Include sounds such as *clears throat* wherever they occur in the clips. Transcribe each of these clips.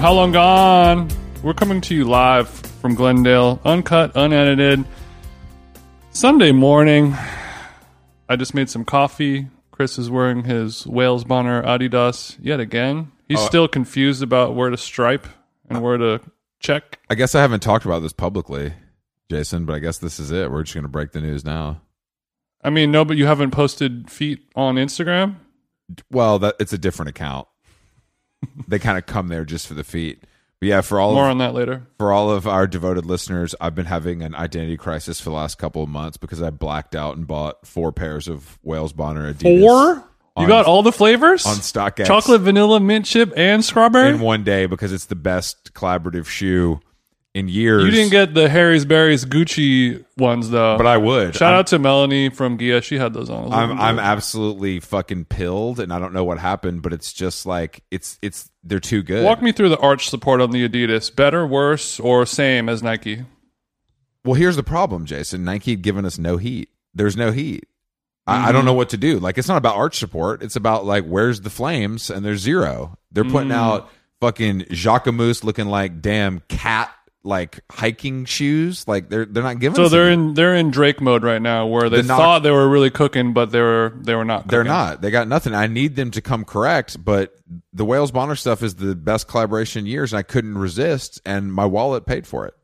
How long gone? We're coming to you live from Glendale, uncut, unedited. Sunday morning. I just made some coffee. Chris is wearing his Wales Bonner Adidas yet again. He's oh. still confused about where to stripe and where to check. I guess I haven't talked about this publicly, Jason, but I guess this is it. We're just going to break the news now. I mean, no, but you haven't posted feet on Instagram? Well, that it's a different account. They kind of come there just for the feet. But yeah, for all More of, on that later. for all of our devoted listeners, I've been having an identity crisis for the last couple of months because I blacked out and bought four pairs of Wales Bonner Adidas Four? You got all the flavors? on StockX Chocolate, vanilla, mint chip, and strawberry? in one day because it's the best collaborative shoe in years. You didn't get the Harry's Berries Gucci ones, though. but I would. Shout I'm- out to Melanie from Gia. She had those on. I'm I'm absolutely fucking pilled, and I don't know what happened, but it's just like it's it's they're too good. Walk me through the arch support on the Adidas. Better, worse, or same as Nike? Well, here's the problem, Jason. Nike had given us no heat. There's no heat. I, I don't mm-hmm. know what to do. Like, it's not about arch support. It's about like where's the flames, and there's zero. They're putting mm. out fucking Jacquemus looking like damn cat like hiking shoes. Like they're they're not giving. So they're in they're in Drake mode right now, where they The knock- thought they were really cooking, but they were they were not. Cooking. They're not. They got nothing. I need them to come correct, but the Wales Bonner stuff is the best collaboration in years, and I couldn't resist, and my wallet paid for it.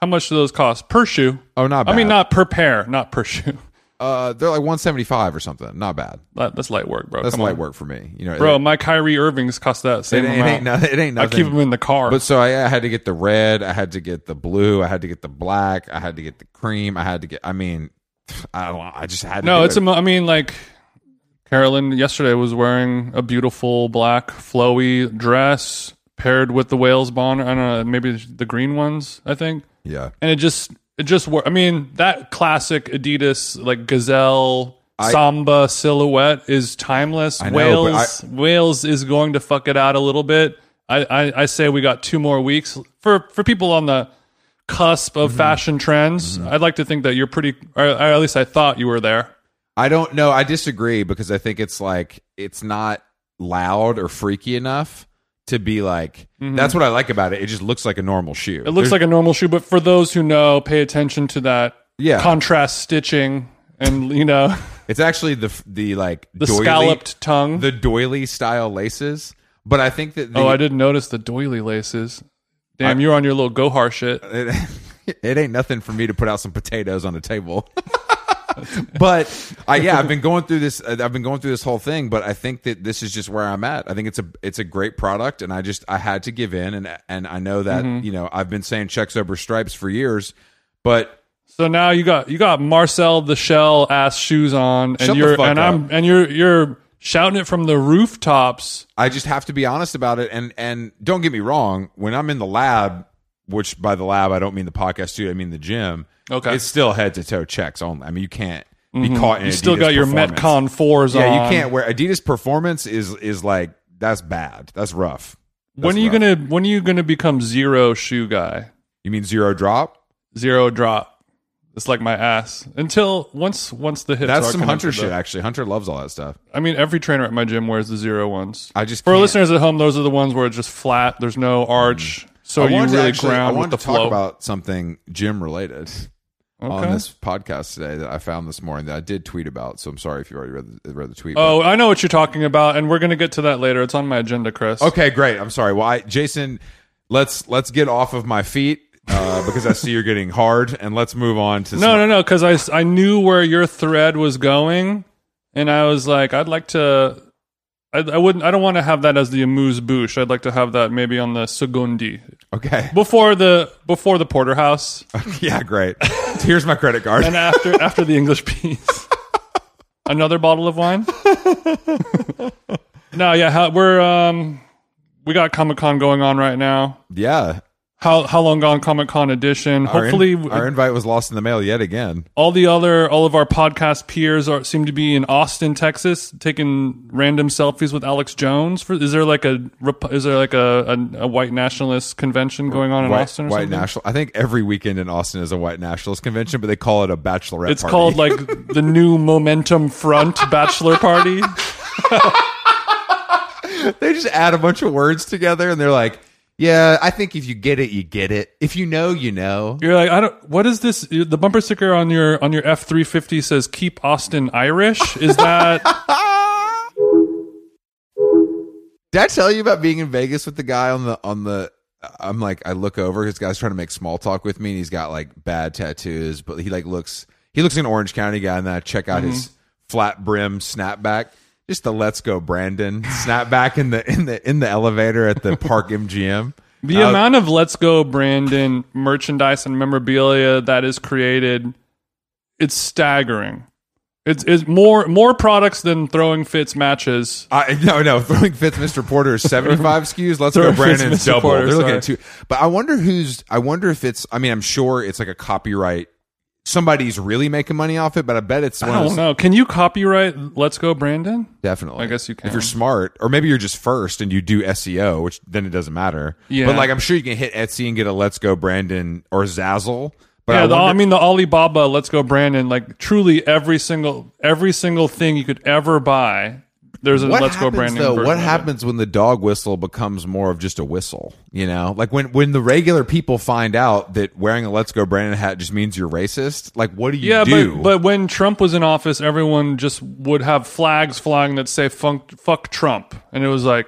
How much do those cost per shoe? Oh, not bad. I mean, not per pair, not per shoe. Uh, they're like one seventy five or something. Not bad. That, that's light work, bro. That's Come light on. work for me. You know, bro. It, My Kyrie Irvings cost that it, same it amount. ain't no, it ain't I nothing. keep them in the car. But so I, I had to get the red. I had to get the blue. I had to get the black. I had to get the cream. I had to get. I mean, *sighs* I don't. I just had to. no, do it's it. a. I mean, like Carolyn yesterday was wearing a beautiful black flowy dress paired with the Wales Bonner. I don't know, maybe the green ones. I think. yeah. and it just it just wor I mean, that classic Adidas like gazelle I- samba silhouette is timeless. I know, Wales Wales is going to fuck it out a little bit. I, I, I say we got two more weeks for for people on the cusp Mm-hmm. of fashion trends. I'd like to think that you're pretty, or at least I thought you were there. I don't know. I disagree because I think it's like it's not loud or freaky enough to be like. That's what I like about it. It just looks like a normal shoe. Mm-hmm. It looks like a normal shoe, but for those who know, pay attention to that Yeah. contrast stitching and you know *laughs* It's actually the the like the doily, scalloped tongue. the doily style laces. But I think that the, oh, I didn't notice the doily laces. Damn, you're on your little Gohar shit. *laughs* it, it ain't nothing for me to put out some potatoes on the table. *laughs* but I, yeah, I've been going through this. I've been going through this whole thing, but I think that this is just where I'm at. I think it's a it's a great product, and I just I had to give in, and and I know that Mm-hmm. you know I've been saying checks over stripes for years, but So now you got you got Marcel the Shell ass shoes on, and you're and up. I'm and you're you're shouting it from the rooftops. I just have to be honest about it. And and don't get me wrong, when I'm in the lab, which by the lab I don't mean the podcast studio, I mean the gym. Okay. it's still head to toe checks only. I mean, you can't be caught in. You still Adidas got your performance. Metcon fours on. Yeah, you can't wear Adidas performance is is like that's bad. That's rough. When That's are you rough. gonna when are you gonna become zero shoe guy? You mean zero drop? Zero drop. It's like my ass. Until once once the hips That's are some Hunter connected, shit. though. Actually, Hunter loves all that stuff. I mean, every trainer at my gym wears the zero ones. I just For can't. listeners at home, those are the ones where it's just flat. There's no arch, so Mm. I you wanted really actually, I ground with wanted the to talk flow. about something gym related on this podcast today that I found this morning that I did tweet about. So I'm sorry if you already read the, read the tweet. Oh, I know what you're talking about, and we're gonna get to that later. It's on my agenda, Chris. Okay, great. I'm sorry. Well, I, Jason, let's let's get off of my feet uh, *laughs* because I see you're getting hard, and let's move on to No, some- no, no, because I I knew where your thread was going, and I was like, I'd like to. I, I wouldn't. I don't want to have that as the amuse bouche. I'd like to have that maybe on the secondi Okay, before the before the porterhouse *laughs* yeah, great. *laughs* Here's my credit card. and after after the English piece. *laughs* Another bottle of wine. no, yeah, how, we're um, we got Comic Con going on right now. yeah, How how long gone Comic Con edition? Our in- Hopefully, our invite was lost in the mail yet again. all the other all of our podcast peers are seem to be in Austin, Texas, taking random selfies with Alex Jones. For is there like a is there like a, a, a white nationalist convention going on in White, Austin or white something? national. I think every weekend in Austin is a white nationalist convention, but they call it a bachelorette. It's party. called like *laughs* the new Momentum Front Bachelor Party. *laughs* they just add a bunch of words together, and they're like, Yeah, I think if you get it, you get it. If you know, you know. You're like, I don't. What is this? The bumper sticker on your on your F three fifty says "Keep Austin Irish." Is that? *laughs* Did I tell you about being in Vegas with the guy on the on the? I'm like, I look over. This guy's trying to make small talk with me, and he's got like bad tattoos, but he like looks. He looks like an Orange County guy, and then I check out mm-hmm. his flat brim snapback. Just the "Let's Go Brandon" snapback in the in the in the elevator at the Park *laughs* MGM. The Uh, amount of Let's Go Brandon merchandise and memorabilia that is created, it's staggering. It's, it's more more products than throwing fits matches. I, no, no. Throwing fits, Mr. Porter is seventy-five *laughs* SKUs. Let's go, Brandon's Mr. double. Porter, They're looking at two. But I wonder who's. I wonder if it's. I mean, I'm sure it's like a copyright. Somebody's really making money off it, but I bet it's one I don't those. know. Can you copyright Let's Go Brandon? Definitely, I guess you can. if you're smart, or maybe you're just first and you do SEO, which then it doesn't matter. Yeah. But like, I'm sure you can hit Etsy and get a Let's Go Brandon or Zazzle. But yeah, I, the, wonder, I mean the Alibaba Let's Go Brandon, like truly every single every single thing you could ever buy, there's a what Let's Go happens Brandon. though? What happens when the dog whistle becomes more of just a whistle? You know, like when when the regular people find out that wearing a Let's Go Brandon hat just means you're racist. Like, what do you Yeah, do? but but when Trump was in office, everyone just would have flags flying that say "fuck, fuck Trump," and it was like,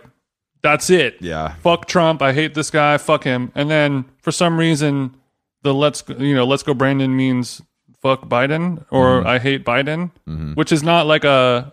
that's it. yeah, Fuck Trump. I hate this guy. Fuck him. And then for some reason, the let's you know let's go Brandon means fuck Biden or Mm-hmm. I hate Biden, which is not like a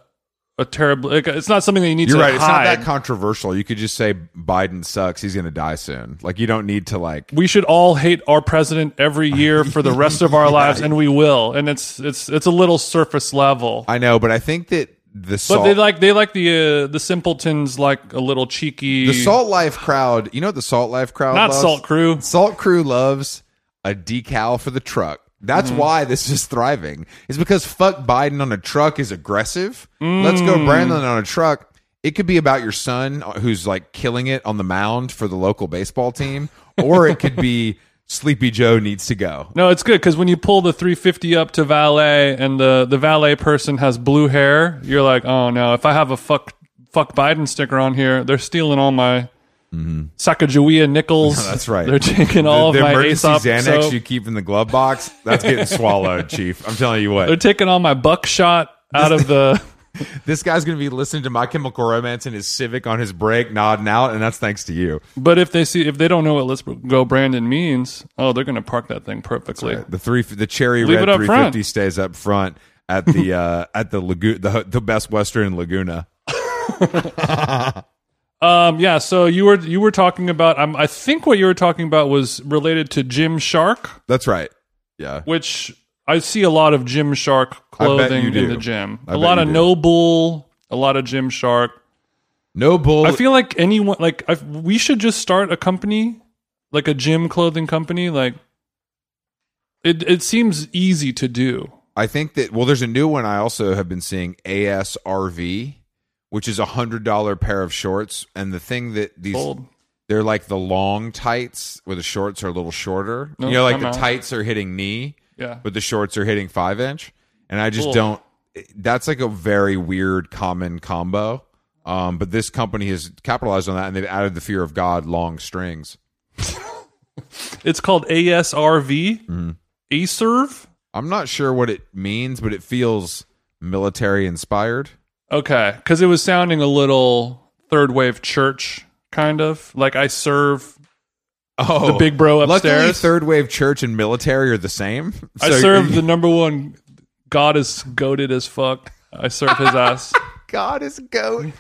a terrible. Like, it's not something that you need you're to right. It's not hide. that controversial. You could just say Biden sucks. He's going to die soon. Like, you don't need to like. we should all hate our president every *laughs* year for the rest of our lives, and we will. And it's it's it's a little surface level. I know, but I think that the But salt, they like they like the uh, the simpletons like a little cheeky. the Salt Life crowd. You know what the Salt Life crowd? not loves? Salt Crew. Salt Crew loves a decal for the truck. That's Mm-hmm. why this is thriving. It's because fuck Biden on a truck is aggressive. Let's go Mm. Brandon on a truck. It could be about your son who's like killing it on the mound for the local baseball team, or it could be *laughs* Sleepy Joe needs to go. No, it's good because when you pull the 350 up to valet and the the valet person has blue hair, you're like, oh no, if I have a fuck fuck Biden sticker on here, they're stealing all my Sacagawea nickels. Mm-hmm. *laughs* That's right. They're taking all the, of the my emergency Aesop Xanax soap. you keep in the glove box, that's getting *laughs* swallowed, Chief. I'm telling you what. They're taking all my buckshot out of the. *laughs* This guy's going to be listening to My Chemical Romance in his Civic on his break, nodding out, and that's thanks to you. But if they see if they don't know what "Let's Go Brandon" means, oh, they're gonna park that thing perfectly. The three, the cherry Leave red it up 350 stays up front at the uh, at the lagoon, the the Best Western Laguna. Um, yeah. So you were you were talking about. Um, I think what you were talking about was related to Gymshark. That's right. Yeah, which I see a lot of Gymshark clothing in the gym. I a lot of do. Noble, a lot of Gymshark. no bull. I feel like anyone like I, we should just start a company, like a gym clothing company. Like it, it seems easy to do. I think that well, there's a new one I also have been seeing ASRV, which is a hundred dollar pair of shorts, and the thing that these Bold. they're like the long tights where the shorts are a little shorter. No, you know, like I'm the out. tights are hitting knee, Yeah. but the shorts are hitting five inch, and I just don't. That's like a very weird common combo. Um, but this company has capitalized on that, and they've added the fear of God long strings. *laughs* It's called ASRV. Mm-hmm. ASERV. I'm not sure what it means, but it feels military inspired. Okay, because it was sounding a little third wave church kind of like I serve Oh, the big bro upstairs. Luckily, third wave church and military are the same. I So serve the number one. God is goaded as fuck. I serve his ass. *laughs* God is goat.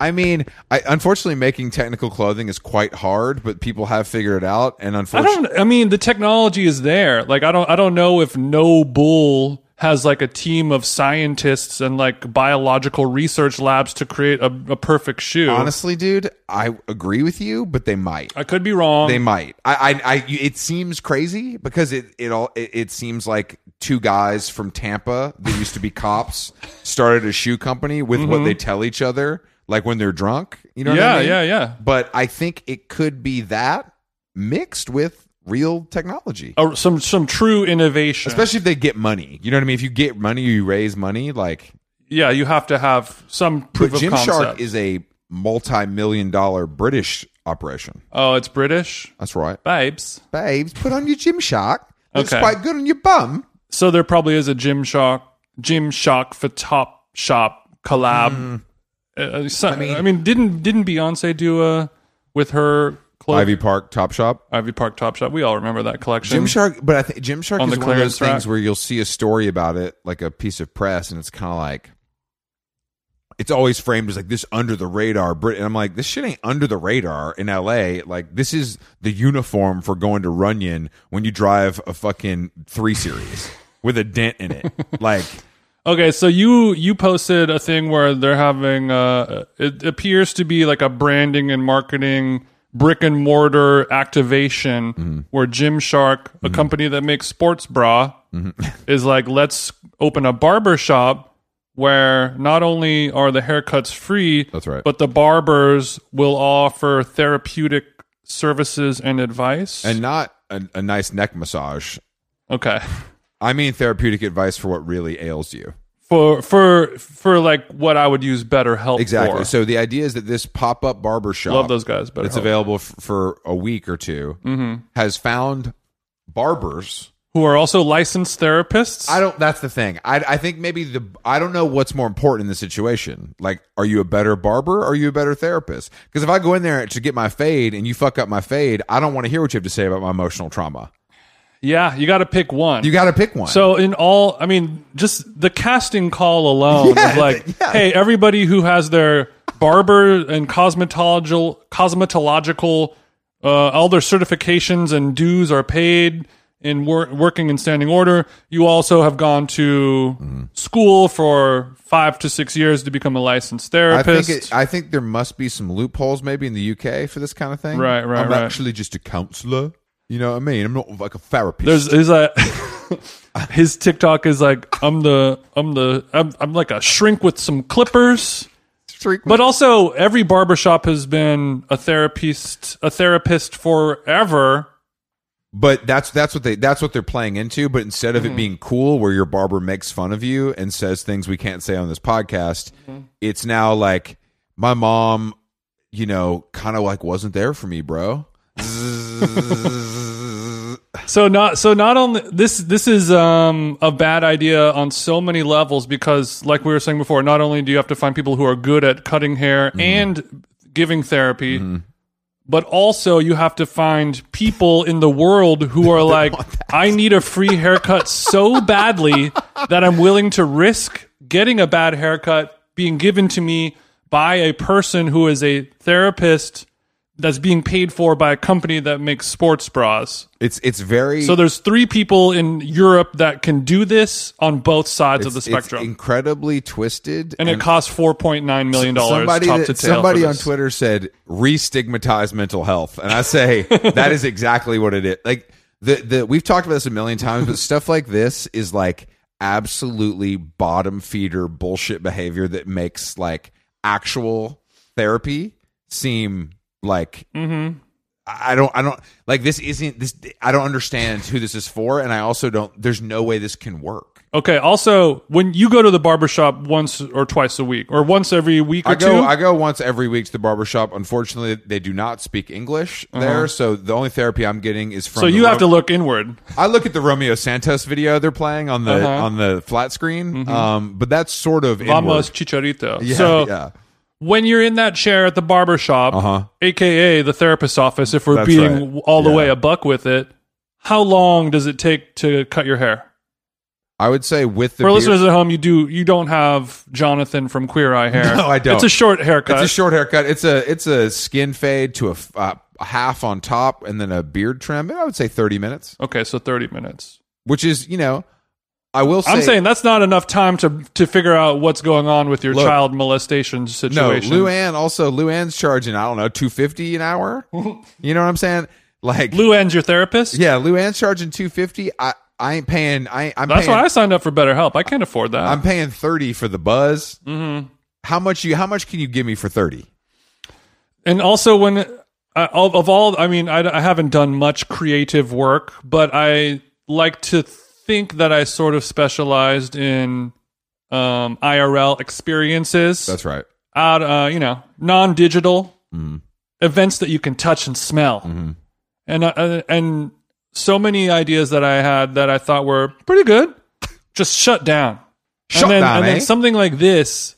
I mean, I, unfortunately, making technical clothing is quite hard, but people have figured it out. And I unfortunately, don't. I mean, the technology is there. Like, I don't. I don't know if No Bull has like a team of scientists and like biological research labs to create a, a perfect shoe. honestly, dude, I agree with you, but they might. I could be wrong. They might. I, I, I it seems crazy because it, it all, it, it seems like two guys from Tampa that used to be cops *laughs* started a shoe company with what mm-hmm. they tell each other, like when they're drunk. You know? what yeah, I mean? yeah, yeah. But I think it could be that mixed with real technology. or some some true innovation. Especially if they get money. You know what I mean? If you get money, you raise money. Like, yeah, you have to have some but proof of Gymshark concept. is a multi-million dollar British operation. Oh, it's British, That's right. babes. Babes, put on your Gymshark. It's Okay. quite good on your bum. So there probably is a Gymshark, Gym Shock for Top Shop collab. Uh, so- I, mean, mean- didn't didn't Beyonce do a with her Ivy Park Top Shop. Ivy Park Top Shop. We all remember that collection. Gymshark, but I think Gymshark On is the one of clearance those things where you'll see a story about it, like a piece of press, and it's kind of like it's always framed as like this under the radar Brit, and I'm like, this shit ain't under the radar in L.A. Like this is the uniform for going to Runyon when you drive a fucking three series with a dent in it. *laughs* like, Okay, so you you posted a thing where they're having uh it appears to be like a branding and marketing brick and mortar activation mm-hmm. where Gymshark, a mm-hmm. company that makes sports bra, mm-hmm. is like let's open a barber shop where not only are the haircuts free, That's right. but the barbers will offer therapeutic services and advice. and not a, a nice neck massage. okay. I mean, therapeutic advice for what really ails you. For for for like what I would use BetterHelp Exactly. for. So the idea is that this pop up barber shop, Love those guys but it's available f- for a week or 2 mm-hmm. has found barbers. who are also licensed therapists. I don't. That's the thing. I, I think maybe the. I don't know what's more important in the situation. Like, are you a better barber? or Are you a better therapist? Because if I go in there to get my fade and you fuck up my fade, I don't want to hear what you have to say about my emotional trauma. Yeah, you got to pick one. You got to pick one. so in all, I mean, just the casting call alone *laughs* Yeah, of like, yeah. hey, everybody who has their barber and cosmetological cosmetological uh, all their certifications and dues are paid in wor- working in standing order. You also have gone to Mm-hmm. school for five to six years to become a licensed I therapist. think it, I think there must be some loopholes maybe in the UK for this kind of thing. Right, right, I'm right. actually just a counselor. You know what I mean? I'm not like a therapist. There's is a *laughs* his TikTok is like I'm the I'm the I'm, I'm like a shrink with some clippers. But also every barbershop has been a therapist a therapist forever. But that's that's what they that's what they're playing into. But instead of it mm-hmm. being cool, where your barber makes fun of you and says things we can't say on this podcast, mm-hmm. it's now like my mom, you know, kind of like wasn't there for me, bro. *laughs* So not so not only this this is um a bad idea on so many levels because like we were saying before, not only do you have to find people who are good at cutting hair and giving therapy, but also you have to find people in the world who are *laughs* like, I need a free haircut so badly that I'm willing to risk getting a bad haircut being given to me by a person who is a therapist that's being paid for by a company that makes sports bras. It's it's very So there's three people in Europe that can do this on both sides of the it's spectrum. incredibly twisted, and it costs four point nine million dollars somebody top that- to tail. somebody on. Twitter said re-stigmatize mental health, and I say *laughs* that is exactly what it is. Like the the we've talked about this a million times, but stuff like this is like absolutely bottom feeder bullshit behavior that makes like actual therapy seem like Mm-hmm. I don't I don't like this isn't this I don't understand who this is for and I also don't there's no way this can work. Okay. Also, when you go to the barbershop once or twice a week, or once every week or I go two, I go once every week to the barbershop. Unfortunately, they do not speak English there, so the only therapy I'm getting is from Uh-huh. so you have to look inward. I look at the Romeo Santos video they're playing on the Uh-huh. Mm-hmm. on the flat screen. Um but that's sort of Vamos inward. chicharito. *laughs* Yeah, so yeah. When you're in that chair at the barbershop, Uh-huh. aka the therapist's office, if we're That's being right. all the Yeah. way a buck with it, how long does it take to cut your hair? I would say with the For beard- listeners at home, you do you don't have Jonathan from Queer Eye Hair. *laughs* No, I don't. It's a short haircut. It's a short haircut. It's a it's a skin fade to a, uh, half on top and then a beard trim. I would say 30 minutes, okay, so thirty minutes. which is, you know, I will say I'm saying that's not enough time to to figure out what's going on with your Look, child molestation situation. No. Luann also Luann's charging I don't know two fifty an hour. *laughs* you know what I'm saying? Like Luann's your therapist. yeah, Luann's charging two fifty. I I ain't paying. I I'm that's paying, why I signed up for BetterHelp. I can't afford that. I'm paying thirty for the buzz. Mm-hmm. How much you? How much can you give me for thirty? and also when uh, of, of all, I mean, I, I haven't done much creative work, but I like to think that I sort of specialized in um, IRL experiences. That's right. out uh you know non-digital Mm-hmm. events that you can touch and smell, Mm-hmm. and uh, and so many ideas that I had that I thought were pretty good, just shut down. Shut and then, down, and eh? then something like this,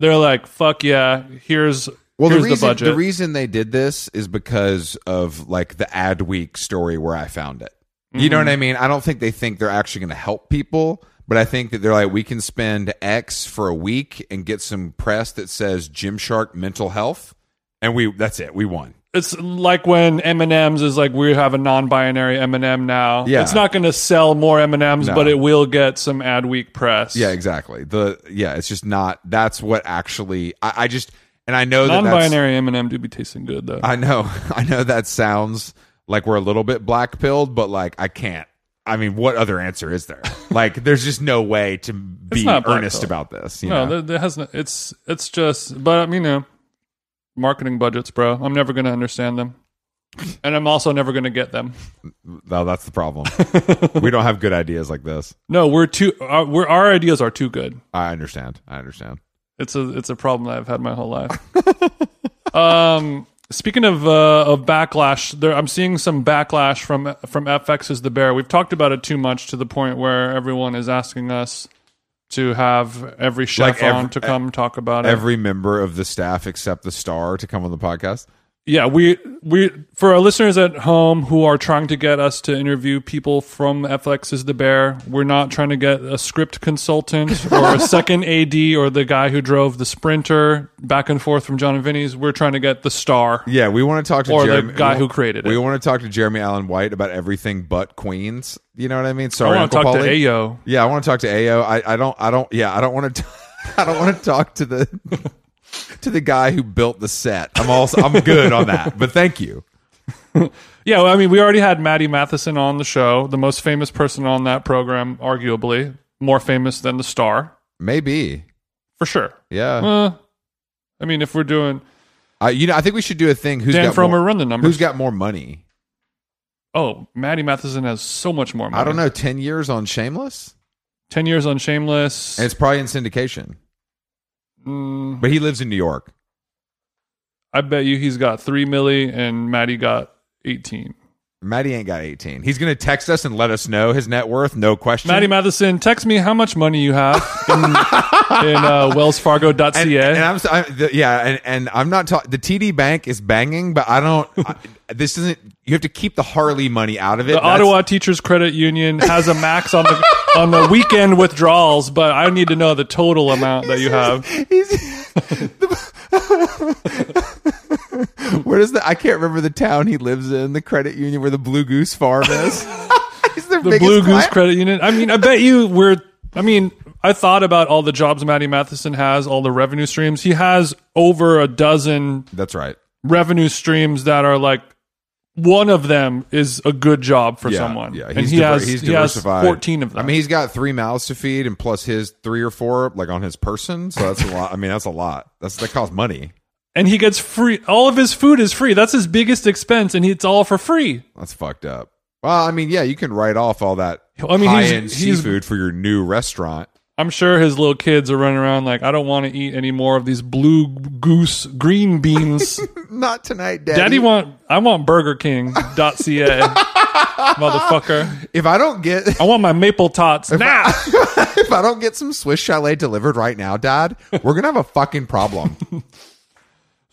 they're like, "Fuck yeah, here's Well, here's the reason the budget." reason they did this is because of like the Adweek story where I found it. You know what mm-hmm. I mean? I don't think they think they're actually going to help people, but I think that they're like, we can spend X for a week and get some press that says Gymshark mental health, and we that's it. We won. it's like when M and M's is like we have a non-binary M and m now. Yeah. it's not going to sell more M and M's, No. but it will get some Adweek press. Yeah, exactly. The yeah, it's just not. That's what actually. I, I just and I know that that's, non-binary M and M do be tasting good though. I know. *laughs* I know that sounds like we're a little bit black pilled, but like I can't. I mean, what other answer is there? *laughs* like, there's just no way to be earnest about this. You no, know? there, there has no, it's it's just, but you know, marketing budgets, bro. I'm never going to understand them, *laughs* and I'm also never going to get them. no, that's the problem. *laughs* we don't have good ideas like this. No, we're too. Our, we're our ideas are too good. I understand. I understand. It's a it's a problem that I've had my whole life. um, speaking of uh, of backlash, there I'm seeing some backlash from from FX is the bear. We've talked about it too much to the point where everyone is asking us to have every chef Like every- on to come talk about it. Every member of the staff except the star to come on the podcast. Yeah, we we for our listeners at home who are trying to get us to interview people from FX is the bear, we're not trying to get a script consultant *laughs* or a second AD or the guy who drove the sprinter back and forth from Jon and Vinny's. We're trying to get the star Yeah, we want to talk to or Jeremy, the guy who created We it. want to talk to Jeremy Allen White about everything but Queens. You know what I mean? Sorry, I want to talk to Paulie. Ayo. Yeah, I want to talk to Ayo. I, I don't. I don't. Yeah, I don't want to. *laughs* I don't want to talk to the to the guy who built the set. I'm also. I'm good on that. But thank you. *laughs* Yeah, well, I mean, we already had Matty Matheson on the show, the most famous person on that program, arguably more famous than the star, Maybe. for sure. Yeah. Uh, I mean, if we're doing I, you know, I think we should do a thing. Who's Dan got Fromer, more, run the numbers. Who's got more money? Oh, Matty Matheson has so much more money. I don't know. Ten years on Shameless, 10 years on Shameless. and it's probably in syndication. Mm, But he lives in New York. I bet you he's got 3 milli and Matty got 18. Matty ain't got 18. He's going to text us and let us know his net worth. No question. Matty Matheson, text me how much money you have in, *laughs* in uh, wellsfargo.ca. and, and I'm, I, the, yeah, and, and I'm not talking. The TD Bank is banging, but I don't. I, this isn't. You have to keep the Harley money out of it. the That's- Ottawa Teachers Credit Union has a max on the *laughs* on the weekend withdrawals, but I need to know the total amount that you have. *laughs* Where does the? I can't remember the town he lives in. The credit union where the Blue Goose Farm is. *laughs* The Blue Goose client. Credit Union. I mean, I bet you we're. I mean, I thought about all the jobs Matty Matheson has, all the revenue streams. He has over a dozen That's right. revenue streams that are like one of them is a good job for Yeah, someone. Yeah, and he's he diver- has he's he has diversified. fourteen of them. I mean, he's got three mouths to feed, and plus his three or four like on his person. So that's a lot. I mean, that's a lot. That's that costs money. And he gets free. All of his food is free. That's his biggest expense, and it's all for free. That's fucked up. Well, I mean, yeah, you can write off all that I mean, he's- high end he's- seafood for your new restaurant. I'm sure his little kids are running around like, I don't want to eat any more of these blue goose green beans. *laughs* Not tonight, Daddy. Daddy want I want Burger King.ca. *laughs* Motherfucker. if I don't get I want my maple tots now. *laughs* if I don't get some Swiss chalet delivered right now, Dad, we're gonna have a fucking problem.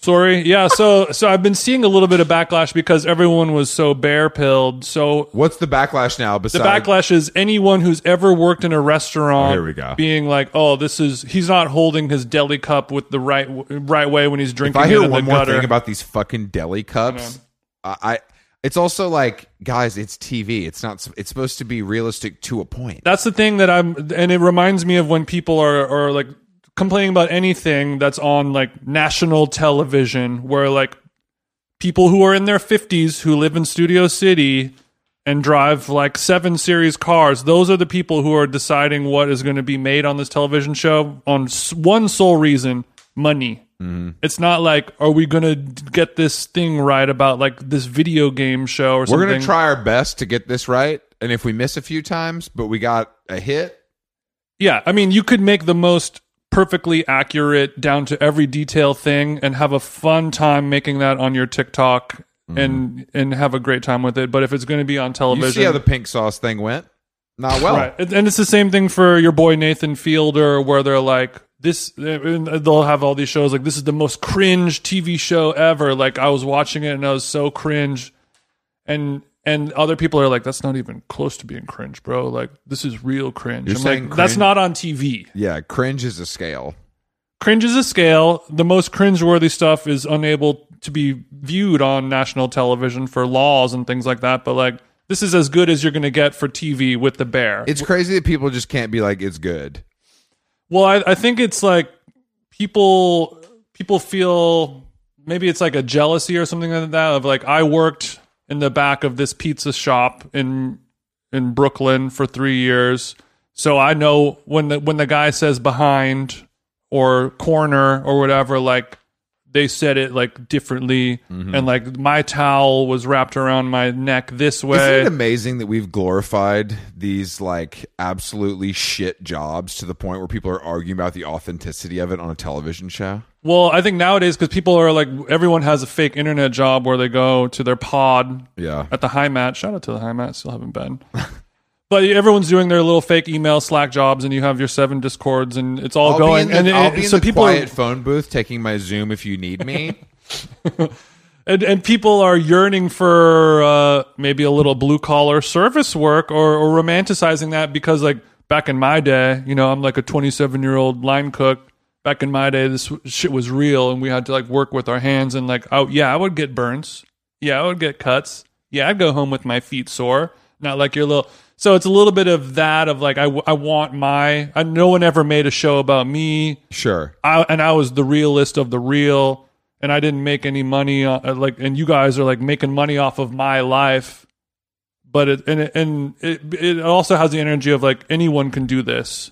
Sorry. Yeah, so so I've been seeing a little bit of backlash because everyone was so bear pilled. So What's the backlash now? Besides The Besides, backlash is anyone who's ever worked in a restaurant Oh, here we go. being like, "Oh, this is he's not holding his deli cup with the right right way when he's if drinking I it hear in one the more gutter." thing about these fucking deli cups, I, I it's also like, guys, it's TV. It's not. It's supposed to be realistic to a point. That's the thing that I'm, and it reminds me of when people are, are like complaining about anything that's on like national television, where like people who are in their 50s who live in Studio City and drive like seven series cars, those are the people who are deciding what is going to be made on this television show on one sole reason money. Mm-hmm. It's not like, are we going to get this thing right about like this video game show or something? We're gonna try our best to get this right, and if we miss a few times, but we got a hit, Yeah, I mean, you could make the most perfectly accurate down to every detail thing and have a fun time making that on your TikTok and mm-hmm. and have a great time with it. But if it's going to be on You television, see how the pink sauce thing went? Not well. Right. And it's the same thing for your boy Nathan Fielder, where they're like, this, they'll have all these shows like, this is the most cringe TV show ever. Like, I was watching it and I was so cringe. And, and other people are like, that's not even close to being cringe, bro. Like, this is real cringe. You're I'm saying like, that's cringe- not on TV. Yeah, cringe is a scale. Cringe is a scale. The most cringeworthy stuff is unable to be viewed on national television for laws and things like that. But like, this is as good as you're going to get for TV with the bear. It's crazy that people just can't be like, it's good. Well, I, I think it's like people people feel maybe it's like a jealousy or something like that of like I worked in the back of this pizza shop in in Brooklyn for three years, so I know when the when the guy says behind or corner or whatever, like they said it like differently, mm-hmm. and like my towel was wrapped around my neck this way. Isn't it amazing that we've glorified these like absolutely shit jobs to the point where people are arguing about the authenticity of it on a television show? Well, I think nowadays because people are like everyone has a fake internet job where they go to their pod Yeah. at the high mat. Shout out to the high mat, still haven't been. *laughs* but everyone's doing their little fake email Slack jobs, and you have your seven discords, and it's all I'll going. be in the, and I'll it- be in so the people quiet are, phone booth taking my Zoom if you need me. *laughs* and, and people are yearning for uh, maybe a little blue collar service work or, or romanticizing that because like back in my day, you know, I'm like a 27 year old line cook. Back in my day, this shit was real, and we had to like work with our hands and like, oh yeah, I would get burns. Yeah, I would get cuts. Yeah, I'd go home with my feet sore. Not like your little. So it's a little bit of that of like I, I want my. I, no one ever made a show about me. sure. I, and I was the realist of the real, and I didn't make any money. Uh, like, and you guys are like making money off of my life, but it and it, and it it also has the energy of like anyone can do this,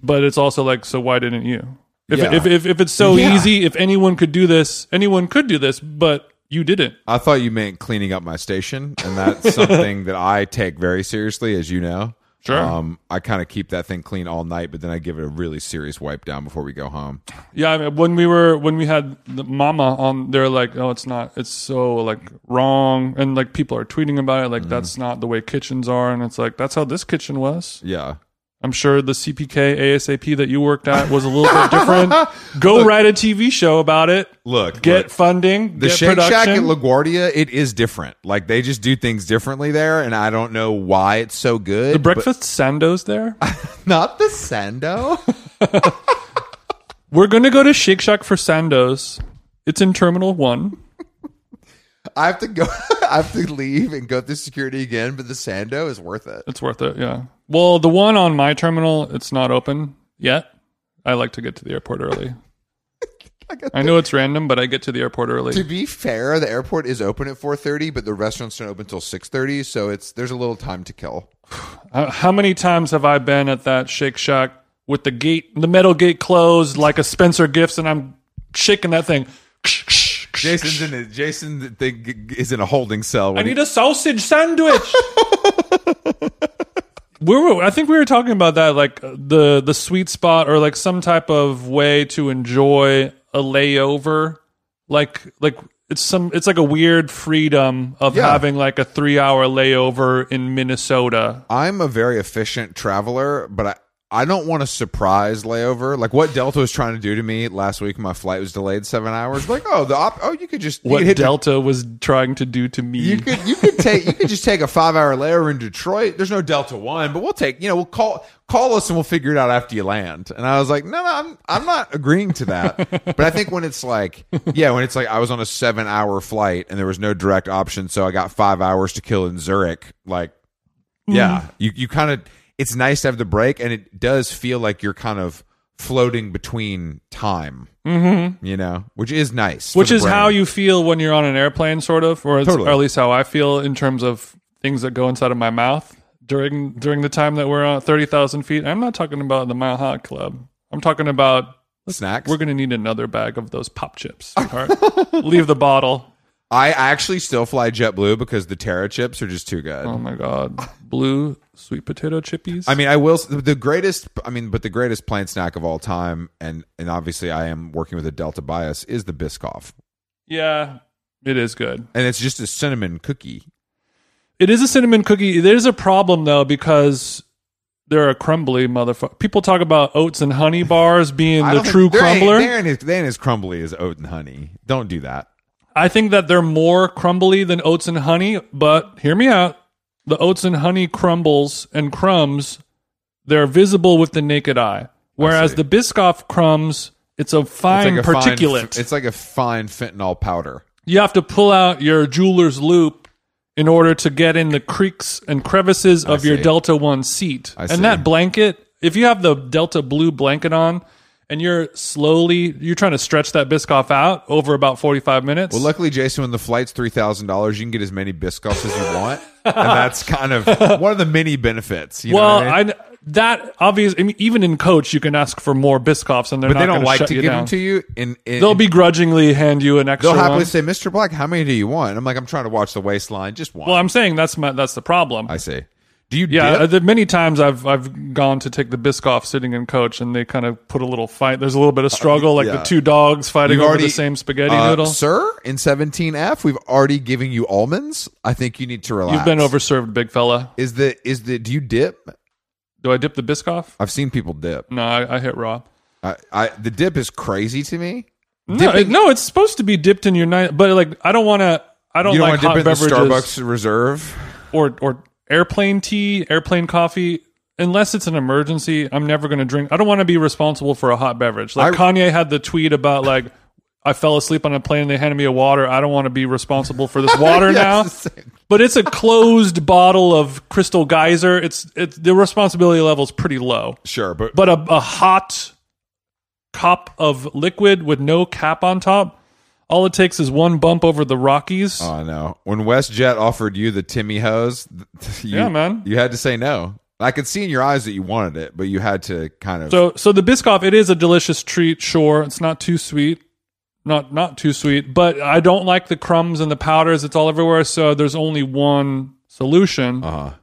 but it's also like, so why didn't you? If Yeah. if, if if it's so Yeah. easy, if anyone could do this, anyone could do this, but you didn't. I thought you meant cleaning up my station, and that's *laughs* something that I take very seriously, as you know. Sure. Um, I kind of keep that thing clean all night, but then I give it a really serious wipe down before we go home. Yeah, I mean, when we were when we had the mama on, they're like, "Oh, it's not. It's so like wrong," and like people are tweeting about it, like that's not the way kitchens are, and it's like that's how this kitchen was. Yeah. I'm sure the CPK ASAP that you worked at was a little bit different. *laughs* Go write a TV show about it. Look, Get look, funding. the get Shake Shack at. LaGuardia, it is different. Like they just do things differently there, and I don't know why it's so good. the breakfast Sando's there. *laughs* not the Sando. *laughs* We're gonna go to Shake Shack for sandos. It's in Terminal One. I have to go. *laughs* I have to leave and go through security again, but the Sando is worth it. It's worth it. Yeah. Well, the one on my terminal, it's not open yet. I like to get to the airport early. *laughs* I got I know it's random, but I get to the airport early. To be fair, the airport is open at 4:30, but the restaurants don't open until 6:30, so it's there's a little time to kill. *sighs* How how many times have I been at that Shake Shack with the gate, the metal gate closed, like a Spencer Gifts, and I'm shaking that thing. Jason's in it. Jason thing is in a holding cell. I When he, need a sausage sandwich. *laughs* we were, I think we were talking about that, like uh, the the sweet spot, or like some type of way to enjoy a layover. Like like it's some, it's like a weird freedom of Yeah. having like a three hour layover in Minnesota. I'm a very efficient traveler, but I I don't want a surprise layover. Like what Delta was trying to do to me last week, my flight was delayed seven hours. Like oh the op- oh you could just you What could hit the- Delta was trying to do to me. you could you could take you could just take a five hour layover in Detroit. There's no Delta One, but we'll take you know we'll call call us and we'll figure it out after you land. And I was like, no, no, I'm I'm not agreeing to that. *laughs* but I think when it's like yeah, when it's like I was on a seven hour flight and there was no direct option, so I got five hours to kill in Zurich. Like yeah, mm-hmm. you you kind of it's nice to have the break, and it does feel like you're kind of floating between time. Mm-hmm. You know, which is nice. which is brain. how you feel when you're on an airplane, sort of, or, Totally. or at least how I feel in terms of things that go inside of my mouth during during the time that we're on thirty thousand feet. I'm not talking about the Mile High Club. I'm talking about snacks. we're going to need another bag of those pop chips. *laughs* Leave the bottle. I actually still fly JetBlue because the Terra chips are just too good. Oh my god, blue sweet potato chippies. I mean, I will. The greatest, I mean, but the greatest plain snack of all time, and and obviously, I am working with a Delta bias, is the Biscoff, yeah, it is good. and it's just a cinnamon cookie. It is a cinnamon cookie. There's a problem though because they're a crumbly motherfucker. People talk about oats and honey *laughs* bars being the true ain't- crumbler. They ain't, as, they ain't as crumbly as oat and honey. Don't do that. I think that they're more crumbly than oats and honey, but hear me out. The oats and honey crumbles and crumbs, they're visible with the naked eye. Whereas see. the Biscoff crumbs, it's a It's fine like a fine- particulate. it's like a fine fentanyl powder. you have to pull out your jeweler's loop in order to get in the creaks and crevices of your. Delta One seat. And that blanket, if you have the Delta Blue blanket on and you're slowly you're trying to stretch that Biscoff out over about forty five minutes. Well, luckily, Jason, when the flight's three thousand dollars, you can get as many Biscoffs as you want, and that's kind of *laughs* one of the many benefits. You well, know I mean? I that obvious. I mean, even in coach, you can ask for more Biscoffs, and they're but not they don't like to give down. them to you. In, in they'll begrudgingly hand you an extra they'll happily one. say, "Mr. Black, how many do you want?" And I'm like, "I'm trying to watch the waistline, just one." well, I'm saying that's my that's the problem. I say, "Do you Yeah, uh, dip? the many times I've I've gone to take the Biscoff sitting in coach, and they kind of put a little fight. There's a little bit of struggle, like yeah. the two dogs fighting You've over already- the same spaghetti Uh, noodle. sir, in 17F, we've already given you almonds. I think you need to relax. You've been overserved, big fella. Is the is the do you dip? Do I dip the Biscoff? I've seen people dip. No, I, I hit raw. I, I the dip is crazy to me. No, it- no, it's supposed to be dipped in your night, but like I don't want to. I don't You don't like want to dip hot in the beverages Starbucks Reserve. or or airplane tea, airplane coffee. Unless it's an emergency, I'm never going to drink. I don't want to be responsible for a hot beverage. Like I- Kanye had the tweet about like I fell asleep on a plane and they handed me a water. I don't want to be responsible for this *laughs* water now. Yes, same. But it's a closed bottle of Crystal Geyser. It's it's the responsibility level is pretty low. Sure, but But a, a hot cup of liquid with no cap on top, all it takes is one bump over the Rockies. Oh no! When WestJet offered you the Timmy Ho's, *laughs* you, Yeah, man. you had to say no. I could see in your eyes that you wanted it, but you had to kind of. So so the Biscoff, it is a delicious treat. Sure, it's not too sweet, not not too sweet, but I don't like the crumbs and the powders. It's all everywhere. So there's only one solution. uh,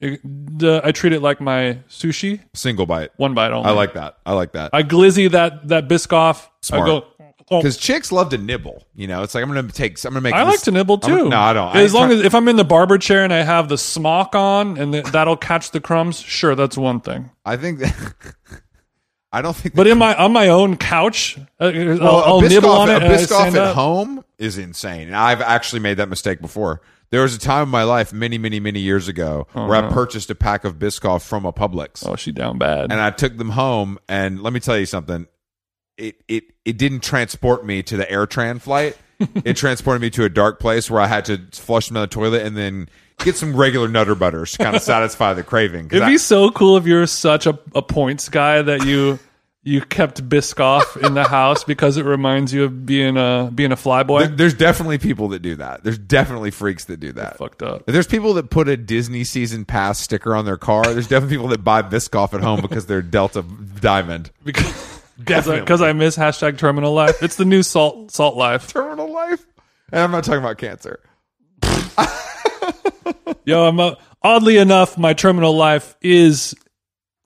It- the, I treat it like my sushi, single bite. one bite only. I like that. I like that I glizzy that that Biscoff. Smart. I go. Oh, because chicks love to nibble. You know, it's like I'm going to take. I'm to make. I this- like to nibble I'm- too. no, I don't. As I- long as if I'm in the barber chair and I have the smock on and th- that'll catch the crumbs, sure, that's one thing. I think that. *laughs* I don't think. But in my on my own couch, uh, I'll, Well, I'll Biscoff, nibble on it. a Biscoff at up. home is insane. And I've actually made that mistake before. There was a time in my life, many, many, many years ago, where I purchased a pack of Biscoff from a Publix, Oh, she down bad. and I took them home. And let me tell you something. It it it didn't transport me to the AirTran flight. *laughs* it transported me to a dark place where I had to flush them down the toilet and then get some regular Nutter Butters to kind of *laughs* satisfy the craving. It'd I- be so cool if you're such a, a points guy that you *laughs* you kept Biscoff in the house because it reminds you of being a being a flyboy. there- there's definitely people that do that. There's definitely freaks that do that. Fucked up. There's people that put a Disney season pass sticker on their car. There's definitely people that buy Biscoff at home because they're Delta Diamond. Because Definitely. because I miss hashtag terminal life. It's the new salt salt life. Terminal life. And I'm not talking about cancer. *laughs* Yo, I'm a, oddly enough, my terminal life is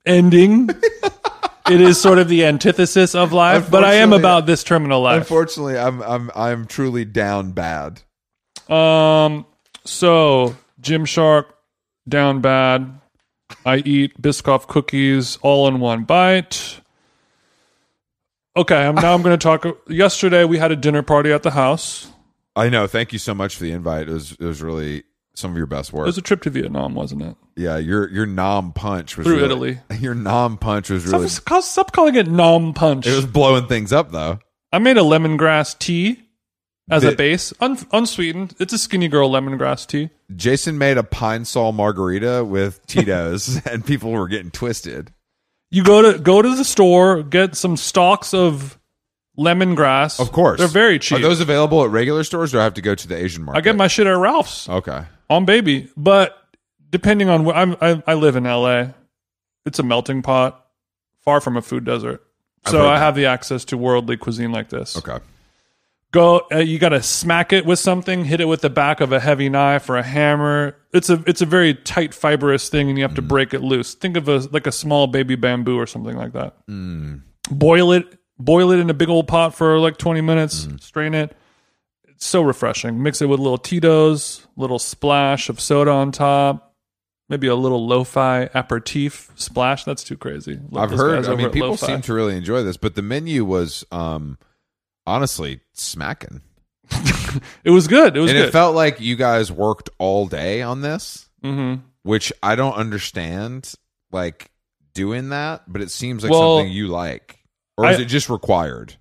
ending. *laughs* it is sort of the antithesis of life, but I am about this terminal life. Unfortunately, I'm I'm I'm truly down bad. Um, so Gymshark down bad. I eat Biscoff cookies all in one bite. Okay, I'm now I'm going to talk. Yesterday we had a dinner party at the house. I know. Thank you so much for the invite. It was it was really some of your best work. It was a trip to Vietnam, wasn't it? yeah, your your nom punch was Through really, Italy. *laughs* Your nom punch was really. Stop, stop calling it nom Punch. It was blowing things up though. I made a lemongrass tea as a base, un, unsweetened. It's a skinny girl lemongrass tea. Jason made a pine sol margarita with Tito's, *laughs* and people were getting twisted. You go to go to the store, get some stalks of lemongrass. Of course, they're very cheap. Are those available at regular stores, or do I have to go to the Asian market? I get my shit at Ralph's okay. on baby, but depending on where I'm, I, I live in LA, it's a melting pot, far from a food desert. So heard I that. have the access to worldly cuisine like this. Okay. Go uh, you got to smack it with something hit it with the back of a heavy knife or a hammer. It's a it's a very tight fibrous thing and you have to break it loose. Think of a like a small baby bamboo or something like that. Boil it boil it in a big old pot for like 20 minutes strain it. It's so refreshing. Mix it with little tito's little splash of soda on top maybe a little lo-fi aperitif splash. That's too crazy. I've heard. I mean, people seem to really enjoy this, but the menu was um honestly smacking, *laughs* it was good it was and good it felt like you guys worked all day on this, hmm which I don't understand. Like doing that, but it seems like Well, something you like, or is I- it just required?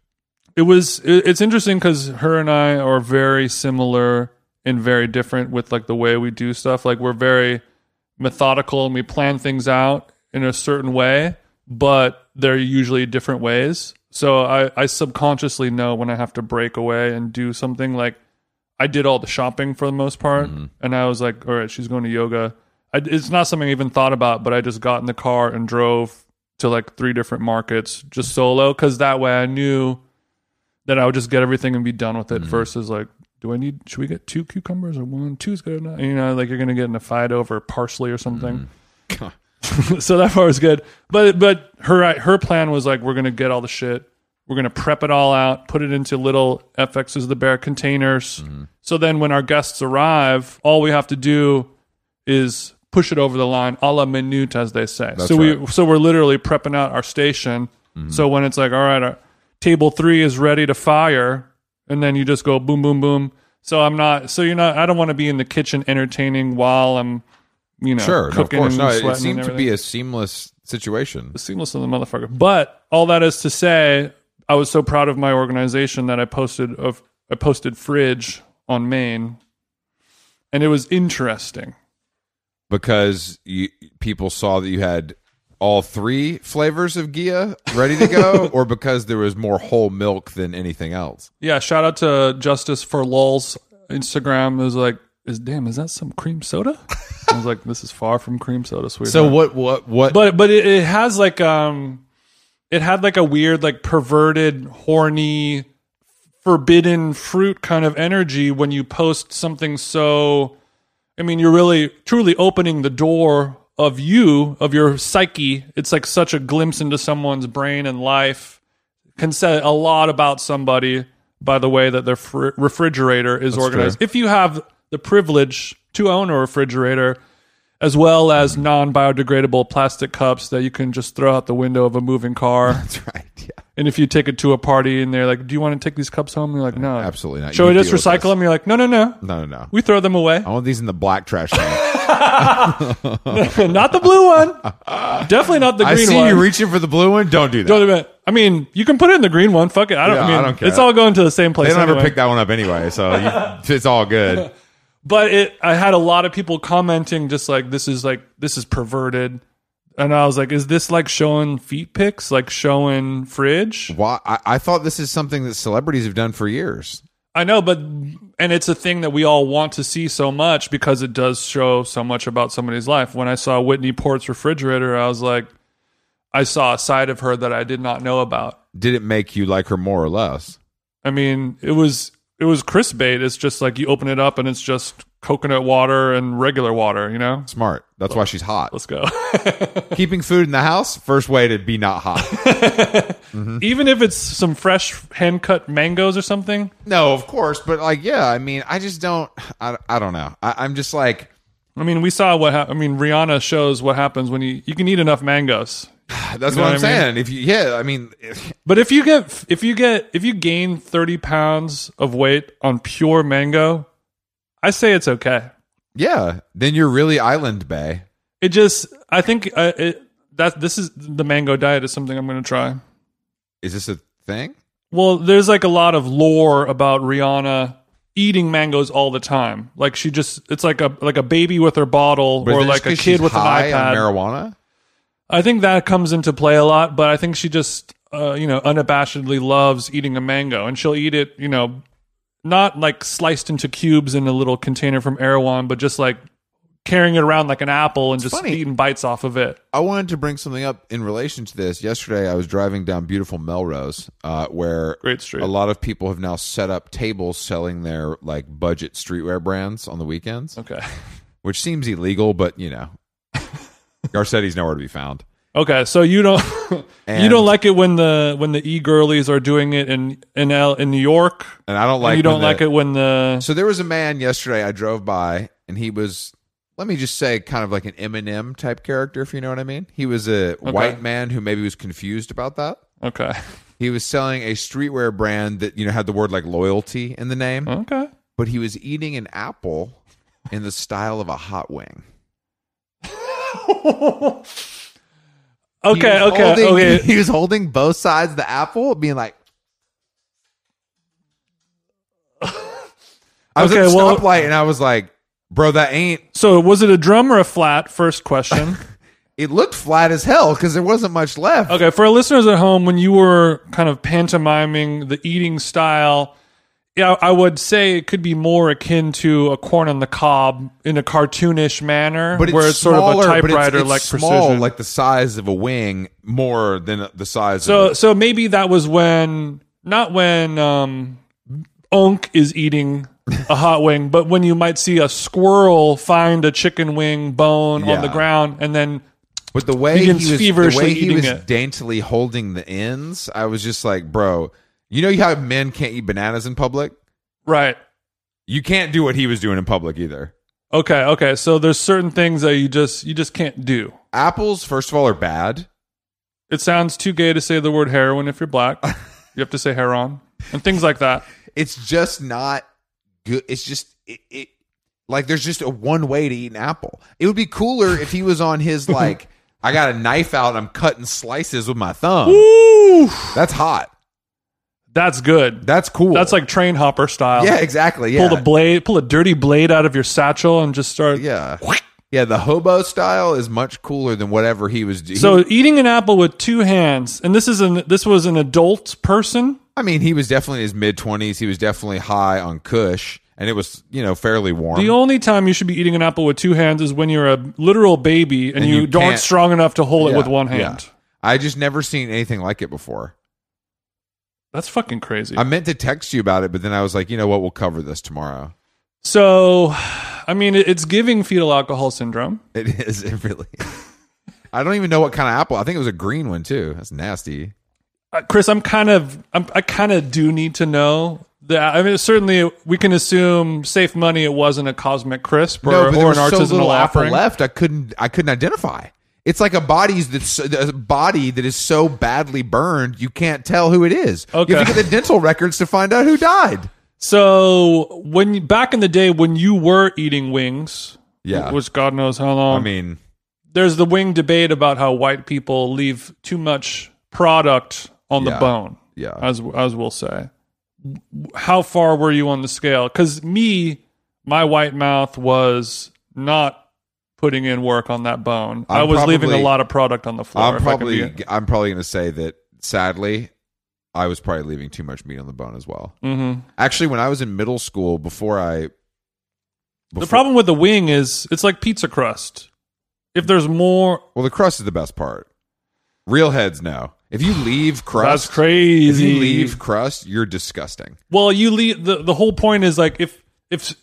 It was. It, it's interesting because her and I are very similar and very different with like the way we do stuff. Like we're very methodical and we plan things out in a certain way, but they're usually different ways. So I, I subconsciously know when I have to break away and do something. Like I did all the shopping for the most part, mm-hmm. and I was like, all right, she's going to yoga. I, it's not something I even thought about, but I just got in the car and drove to like three different markets just solo because that way I knew that I would just get everything and be done with it mm-hmm. versus like, do I need, should we get two cucumbers or one? Two's good enough. You know, like you're going to get in a fight over parsley or something. Mm-hmm. *laughs* *laughs* so that part was good. But, but her, her plan was like, we're going to get all the shit. We're going to prep it all out, put it into little FX's the Bear containers. Mm-hmm. So then when our guests arrive, all we have to do is push it over the line a la minute, as they say. so we so we're literally prepping out our station. Mm-hmm. So when it's like, all right, our, table three is ready to fire, and then you just go boom, boom, boom. So I'm not. So you're not. I don't want to be in the kitchen entertaining while I'm, you know, Sure, no, of course. No, it seemed to be a seamless situation. seamless to the motherfucker. But all that is to say, I was so proud of my organization that I posted of I posted fridge on Maine, and it was interesting. because you, people saw that you had all three flavors of Ghia ready to go, *laughs* or because there was more whole milk than anything else. Yeah, shout out to Justice for Lulz Instagram. It was like, is damn, is that some cream soda? I was like, this is far from cream soda, sweetheart. So what? What? What? but but it, it has like um, it had like a weird like perverted, horny, forbidden fruit kind of energy when you post something so. I mean, you're really truly opening the door of you, of your psyche. It's like such a glimpse into someone's brain and life. Can say a lot about somebody by the way that their fr- refrigerator is organized. true. If you have the privilege to own a refrigerator, as well as non biodegradable plastic cups that you can just throw out the window of a moving car. *laughs* That's right. Yeah. and if you take it to a party and they're like, Do you want to take these cups home? You're like, No. Absolutely not. Should You we just deal with recycle this. them? You're like, No, no, no. No, no, no. We throw them away. I want these in the black trash can. *laughs* not the blue one. Definitely not the green I see one. you reaching for the blue one. Don't do that. Don't admit- I mean, you can put it in the green one. Fuck it. I don't, Yeah, I mean, I don't care. it's all going to the same place. they don't anyway. ever pick that one up anyway, so you, it's all good. *laughs* but it i had a lot of people commenting just like this is like this is perverted and i was like is this like showing feet pics like showing fridge Why? I, I thought this is something that celebrities have done for years. i know but and it's a thing that we all want to see so much because it does show so much about somebody's life when i saw whitney port's refrigerator i was like i saw a side of her that i did not know about Did it make you like her more or less? i mean it was it was Chris bait it's just like you open it up and it's just coconut water and regular water you know Smart. That's why she's hot. let's go *laughs* *laughs* Keeping food in the house, first way to be not hot. *laughs* Mm-hmm. even if it's some fresh hand cut mangoes or something. no, of course, but like, yeah, I mean, I just don't. I, I don't know. I, I'm just like, I mean, we saw what hap I mean, Rihanna shows what happens when you you can eat enough mangoes. *sighs* that's know what what I'm I mean? saying. If you, yeah, I mean, *sighs* But if you get if you get if you gain thirty pounds of weight on pure mango, I say it's okay. yeah, then you're really Island Bay. It just I think uh, it that this is the mango diet is something I'm going to try. Is this a thing? Well, there's like a lot of lore about Rihanna eating mangoes all the time. Like she just it's like a like a baby with her bottle But or like a kid with an iPad. on marijuana. I think that comes into play a lot, but I think she just, uh, you know, unabashedly loves eating a mango, and she'll eat it, you know, not like sliced into cubes in a little container from Erewhon, but just like carrying it around like an apple and just funny. eating bites off of it. I wanted to bring something up in relation to this. Yesterday, I was driving down beautiful Melrose, uh, where Great street. a lot of people have now set up tables selling their like budget streetwear brands on the weekends, Okay. *laughs* which seems illegal, but you know, Garcetti's nowhere to be found. Okay, so you don't *laughs* you don't like it when the when the e girlies are doing it in in L, in New York. And I don't and like you don't the- like it when the So there was a man yesterday I drove by, and he was, let me just say, kind of like an Eminem type character, if you know what I mean. He was a white man who maybe was confused about that. okay He was selling a streetwear brand that you know had the word like loyalty in the name, okay but he was eating an apple in the style of a hot wing. Okay okay holding- okay. *laughs* He was holding both sides of the apple, being like. I was Okay, at the well- stoplight and I was like, "Bro, that ain't So was it a drum or a flat? First question. *laughs* it looked flat as hell because there wasn't much left. Okay, for our listeners at home, when you were kind of pantomiming the eating style, yeah, I would say it could be more akin to a corn on the cob in a cartoonish manner, But it's where it's smaller, sort of a but it's- typewriter like small, precision. like the size of a wing, more than the size. so, of a- so maybe that was when not when um, Onk is eating a hot wing, but when you might see a squirrel find a chicken wing bone on the ground and then But the way he was, the way he was it. daintily holding the ends, I was just like, bro, you know how men can't eat bananas in public? right. You can't do what he was doing in public either. Okay, okay. So there's certain things that you just you just can't do. Apples, first of all, are bad. It sounds too gay to say the word heroin if you're black. *laughs* you have to say heron and things like that. It's just not good. It's just it, it like there's just a one way to eat an apple. It would be cooler if he was on his *laughs* like I got a knife out and I'm cutting slices with my thumb. Ooh, That's hot. That's good. That's cool. That's like train hopper style. yeah, exactly. Yeah, Pull the blade, pull a dirty blade out of your satchel and just start. yeah, yeah. The hobo style is much cooler than whatever he was doing. So eating an apple with two hands, and this is an this was an adult person. I mean, he was definitely in his mid twenties. He was definitely high on Kush, and it was you know fairly warm. The only time you should be eating an apple with two hands is when you're a literal baby and, you, you aren't can't- strong enough to hold it Yeah, with one yeah. hand. I just never seen anything like it before. That's fucking crazy. I meant to text you about it, but then I was like, you know what? We'll cover this tomorrow. So, I mean, it's giving fetal alcohol syndrome. It is. *laughs* It really. I don't even know what kind of apple. I think it was a green one too. That's nasty. Uh, Chris, I'm kind of, I'm, I kind of do need to know that. I mean, certainly we can assume safe money. It wasn't a cosmic crisp or, no, but there or was an so artisanal little apple offering. left. I couldn't. I couldn't identify. It's like a body's that's a body that is so badly burned you can't tell who it is. Okay. You have to get the dental records to find out who died. So, when you, back in the day when you were eating wings, Yeah. which God knows how long. I mean, there's the wing debate about how white people leave too much product on the bone. Yeah. as as we'll say. How far were you on the scale? Because me, my white mouth was not putting in work on that bone. i I'm was leaving a lot of product on the floor. I'm I probably I'm probably going to say that sadly, I was probably leaving too much meat on the bone as well. Mhm. Actually, when I was in middle school, before I, The problem with the wing is it's like pizza crust. If there's more, well, the crust is the best part. Real heads know if you leave *sighs* crust, that's crazy. If you leave crust, you're disgusting. Well, you leave the the whole point is like if if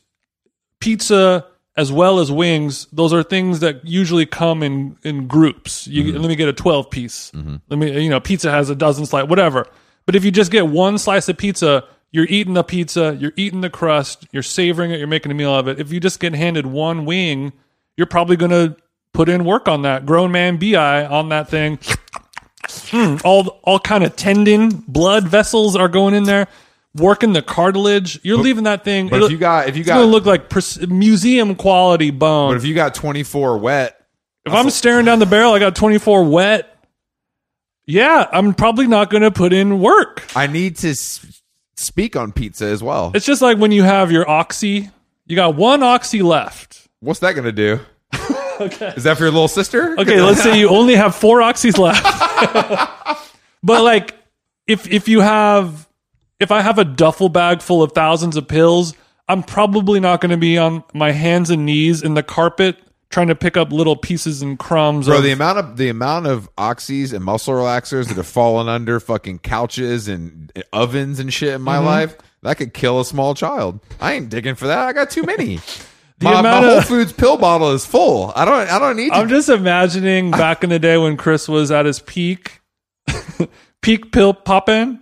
pizza as well as wings, those are things that usually come in in groups. You Mm-hmm. let me get a twelve piece. Let me you know pizza has a dozen slice whatever. But if you just get one slice of pizza, you're eating the pizza, you're eating the crust, you're savoring it, you're making a meal of it. If you just get handed one wing, you're probably going to put in work on that grown man bi on that thing. Mm, all all kind of tendon, blood vessels are going in there, working the cartilage. You're leaving that thing. But if you got if you it's gonna got look like pres- museum quality bone. but if you got 24 wet, If I'm staring down the barrel, I got 24 wet. Yeah, I'm probably not going to put in work. I need to s- speak on pizza as well. It's just like when you have your oxy. You got one oxy left. What's that going to do? Okay. *laughs* Is that for your little sister? Okay, let's say you only have four oxys left. *laughs* but like, if if you have, if I have a duffel bag full of thousands of pills, I'm probably not going to be on my hands and knees in the carpet trying to pick up little pieces and crumbs. Bro, of, the amount of the amount of oxys and muscle relaxers that have fallen under fucking couches and ovens and shit in my Mm-hmm. life that could kill a small child. I ain't digging for that. I got too many. *laughs* The my, my amount Whole of- Foods pill bottle is full. I don't. I don't need to. I'm just imagining *laughs* back in the day when Chris was at his peak, *laughs* peak pill popping.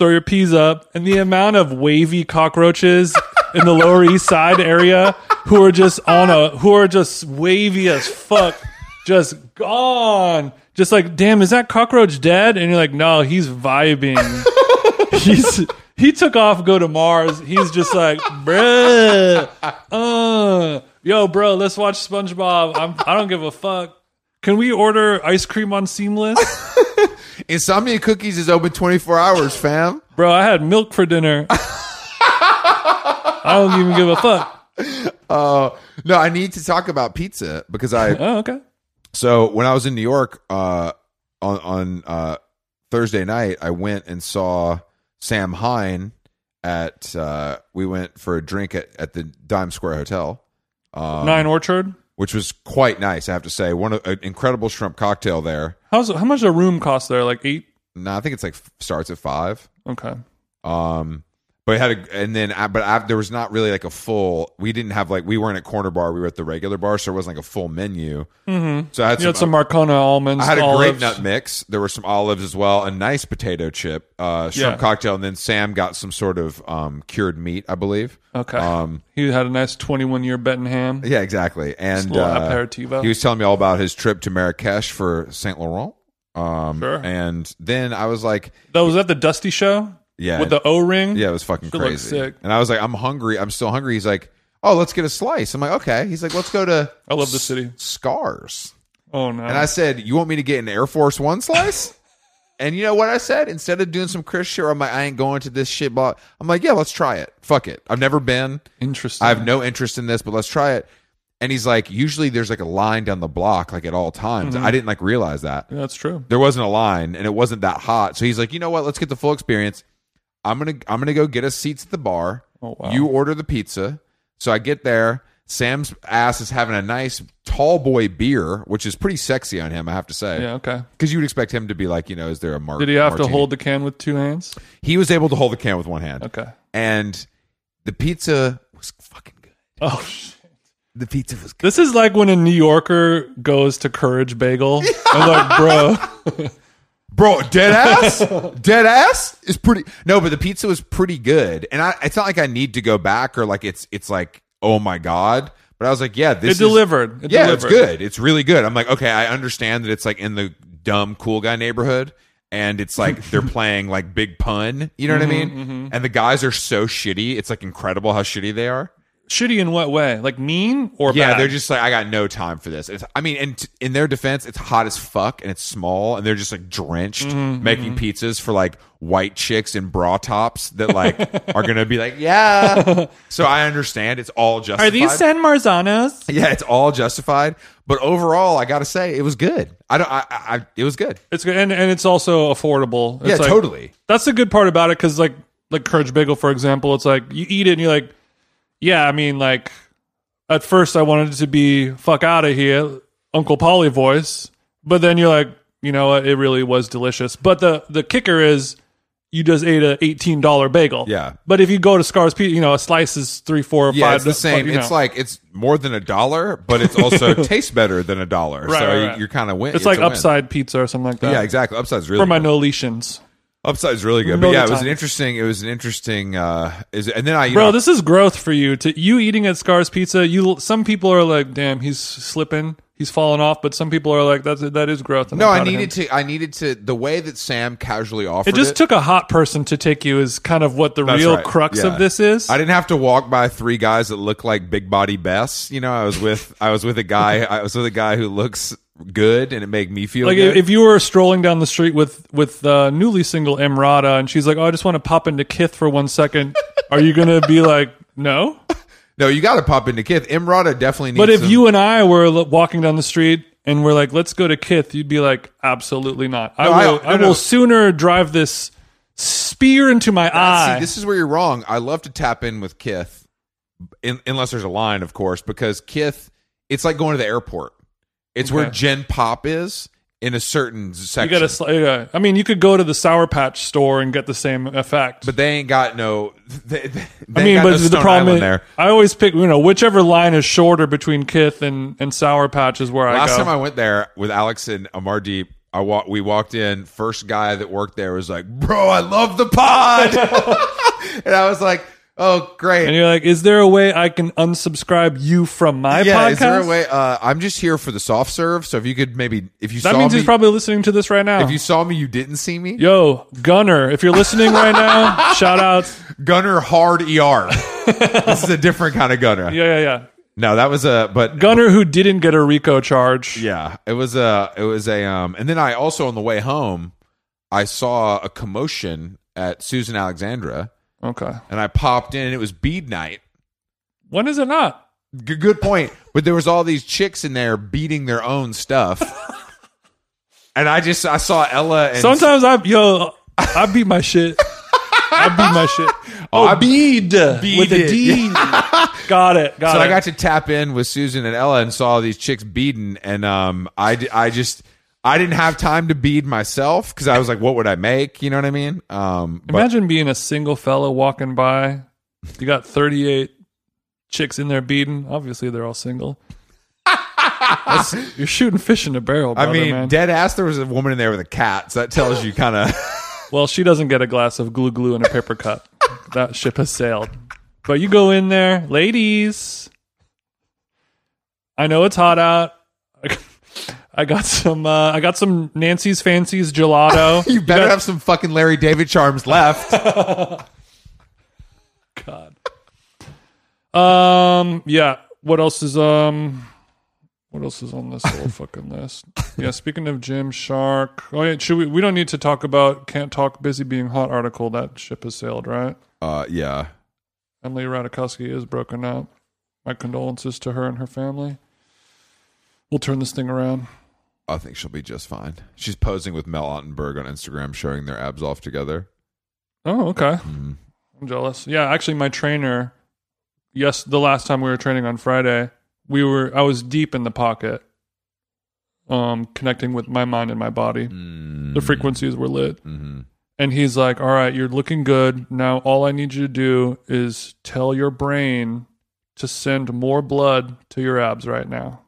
Throw your peas up, and the amount of wavy cockroaches in the Lower East Side area who are just on a who are just wavy as fuck, just gone. Just like, damn, is that cockroach dead? And you're like, no, he's vibing. *laughs* he's he took off, go to Mars. He's just like, bruh, uh, yo, bro, let's watch SpongeBob. I'm, I don't give a fuck. Can we order ice cream on Seamless? Insomnia Cookies is open 24 hours, fam. Bro, I had milk for dinner. *laughs* I don't even give a fuck. Uh, no, I need to talk about pizza because I Oh, okay. So when I was in New York uh, on on uh, Thursday night, I went and saw Sam Hine at. Uh, we went for a drink at, at the Dime Square Hotel, um, Nine Orchard. Which was quite nice. I have to say, one an incredible shrimp cocktail there. How's how much a room cost there? Like eight. No, I think it's like starts at five. Okay. Um, but had a, and then I, but I, there was not really like a full. We didn't have like we weren't at corner bar. We were at the regular bar, so it wasn't like a full menu. Mm-hmm. So I had You had some some Marcona almonds. I had a olives. great nut mix. There were some olives as well, a nice potato chip, uh, shrimp Yeah. cocktail, and then Sam got some sort of um, cured meat, I believe. Okay. Um, he had a nice 21 year bet ham. yeah, exactly. And uh, aperitivo. he was telling me all about his trip to Marrakesh for Saint Laurent. Um, Sure. And then I was like, That was that the Dusty show. Yeah. With the O ring. yeah, it was fucking looks crazy. sick. And I was like, I'm hungry. I'm still hungry. He's like, oh, let's get a slice. I'm like, okay. He's like, let's go to I love the city. Scarr's. Oh no. And I said, "You want me to get an Air Force One slice?" *laughs* and you know what I said? Instead of doing some Chris shit, where I'm like, "I ain't going to this shit." But I'm like, "Yeah, let's try it. Fuck it. I've never been. Interesting. I have no interest in this, but let's try it." And he's like, "Usually there's like a line down the block, like at all times. Mm-hmm. I didn't like realize that Yeah, that's true. there wasn't a line, and it wasn't that hot. So he's like, "You know what? Let's get the full experience. I'm gonna I'm gonna go get us seats at the bar. Oh, wow. You order the pizza. So I get there." Sam's ass is having a nice tall boy beer, which is pretty sexy on him, I have to say Yeah. Okay. because you would expect him to be like, you know, is there a mark? Did he have to hold the can with two hands? He was able to hold the can with one hand, Okay. and the pizza was fucking good. Oh shit. The pizza was good. This is like when a New Yorker goes to Courage Bagel. *laughs* I'm like, bro. *laughs* Bro, dead *laughs* ass, dead ass is pretty. No, but the pizza was pretty good, and I, it's not like I need to go back or like it's it's like oh my god. But I was like, yeah, this It is, delivered. It yeah, delivered. it's good. It's really good. I'm like, okay, I understand that it's like in the dumb cool guy neighborhood, and it's like *laughs* they're playing like big pun. You know what I Mm-hmm, mean? And the guys are so shitty. It's like incredible how shitty they are. Shitty in what way? Like mean or Yeah, bad? they're just like, I got no time for this. It's, I mean, and t- in their defense, it's hot as fuck and it's small, and they're just like drenched Mm-hmm, making pizzas for like white chicks in bra tops that like *laughs* are gonna be like, yeah. *laughs* So I understand it's all justified. Are these San Marzanos? yeah, it's all justified. But overall, I gotta say, it was good. I don't. I. I, I it was good. It's good, and, and it's also affordable. It's yeah, like- totally. That's the good part about it, because like like Courage Bagel, for example, it's like you eat it and you're like, yeah, I mean, like at first I wanted it to be fuck out of here, Uncle Polly voice, but then you're like, you know what, it really was delicious. But the the kicker is. You just ate a eighteen dollar bagel. Yeah. But if you go to Scarr's Pizza, you know a slice is three, four, Yeah, five. it's the same. you know. It's like it's more than a dollar, but it's also *laughs* tastes better than a dollar. Right, so right, you- you're kind of win. it's like a win. upside pizza or something like that. Yeah, exactly. Upside's really For my good. Noletians. Upside's really good, but yeah, it was an interesting. It was an interesting. uh is And then I, Bro, know, this is growth for you. To you eating at Scarr's Pizza, you some people are like, "Damn, he's slipping, he's falling off," but some people are like, "That's that is growth." and no, I needed to. I needed to. The way that Sam casually offered It just took a hot person to take you. Is kind of what the real right. crux Yeah. of this is. I didn't have to walk by three guys that look like big body Bes. You know, I was with. I was with a guy. I was with a guy who looks good, and it made me feel like good. if you were strolling down the street with with uh, newly single Emrata, and she's like, "Oh, I just want to pop into Kith for one second. *laughs* are you gonna be like, "No"? no, you got to pop into Kith. Emrata definitely needs. But if some- you and I were l- walking down the street and we're like, "Let's go to Kith," you'd be like, "Absolutely not. I No, I- will. I, no, no. will sooner drive this spear into my eye." See, this is where you're wrong. I love to tap in with Kith, in, unless there's a line, of course, because Kith it's like going to the airport. It's where Okay. Gen Pop is in a certain You section. got to. Sl- yeah. I mean, you could go to the Sour Patch store and get the same effect. but they ain't got no. They, they, I mean, but the problem is, there. I always pick you know whichever line is shorter between Kith and and Sour Patch is where I Last go. time I went there with Alex and Amardeep, I wa- we walked in. First guy that worked there was like, "Bro, I love the pod," *laughs* *laughs* and I was like, "Oh, great." and you're like, is there a way I can unsubscribe you from my yeah, podcast? is there a way? Uh, I'm just here for the soft serve. So if you could maybe, if you saw me. That means me, he's probably listening to this right now. if you saw me, you didn't see me. Yo, Gunner, if you're listening right now, *laughs* shout out. Gunner hard ER. this is a different kind of Gunner. Yeah, yeah, yeah. No, that was a but Gunner who didn't get a RICO charge. yeah, it was a it was a um and then I also on the way home I saw a commotion at Susan Alexandra Okay. and I popped in and it was bead night. When is it not? G- good point. But there was all these chicks in there beating their own stuff. *laughs* and I just I saw Ella and Sometimes I yo, I beat my shit. I beat my shit. *laughs* Oh, I- bead, with a Beaded, D. *laughs* got it. Got so it. I got to tap in with Susan and Ella and saw these chicks beading, and um, I, I just I didn't have time to bead myself because I was like, what would I make? You know what I mean? Um, but Imagine being a single fella walking by. You got 38 chicks in there beating. Obviously, they're all single. That's- *laughs* you're shooting fish in a barrel, I mean, man. dead ass. There was a woman in there with a cat, so that tells you kind of. *laughs* well, she doesn't get a glass of glue glue in a paper cup. that ship has sailed. But you go in there, ladies. I know it's hot out. *laughs* I got some. Uh, I got some Nancy's Fancies gelato. *laughs* you better have some fucking Larry David charms left. *laughs* God. Um. Yeah. What else is um? What else is on this whole *laughs* fucking list? Yeah. Speaking of Gymshark. Oh yeah. Should we? We don't need to talk about can't talk busy being hot article. That ship has sailed, right? uh, yeah. Emily Ratajkowski is broken up. My condolences to her and her family. We'll turn this thing around. I think she'll be just fine. She's posing with Mel Ottenberg on Instagram, showing their abs off together. Oh, okay. Mhm. I'm jealous. Yeah, actually, my trainer. Yes, the last time we were training on Friday, we were. I was deep in the pocket, um, connecting with my mind and my body. Mm. The frequencies were lit, Mhm. and he's like, "All right, you're looking good. Now, all I need you to do is tell your brain to send more blood to your abs right now."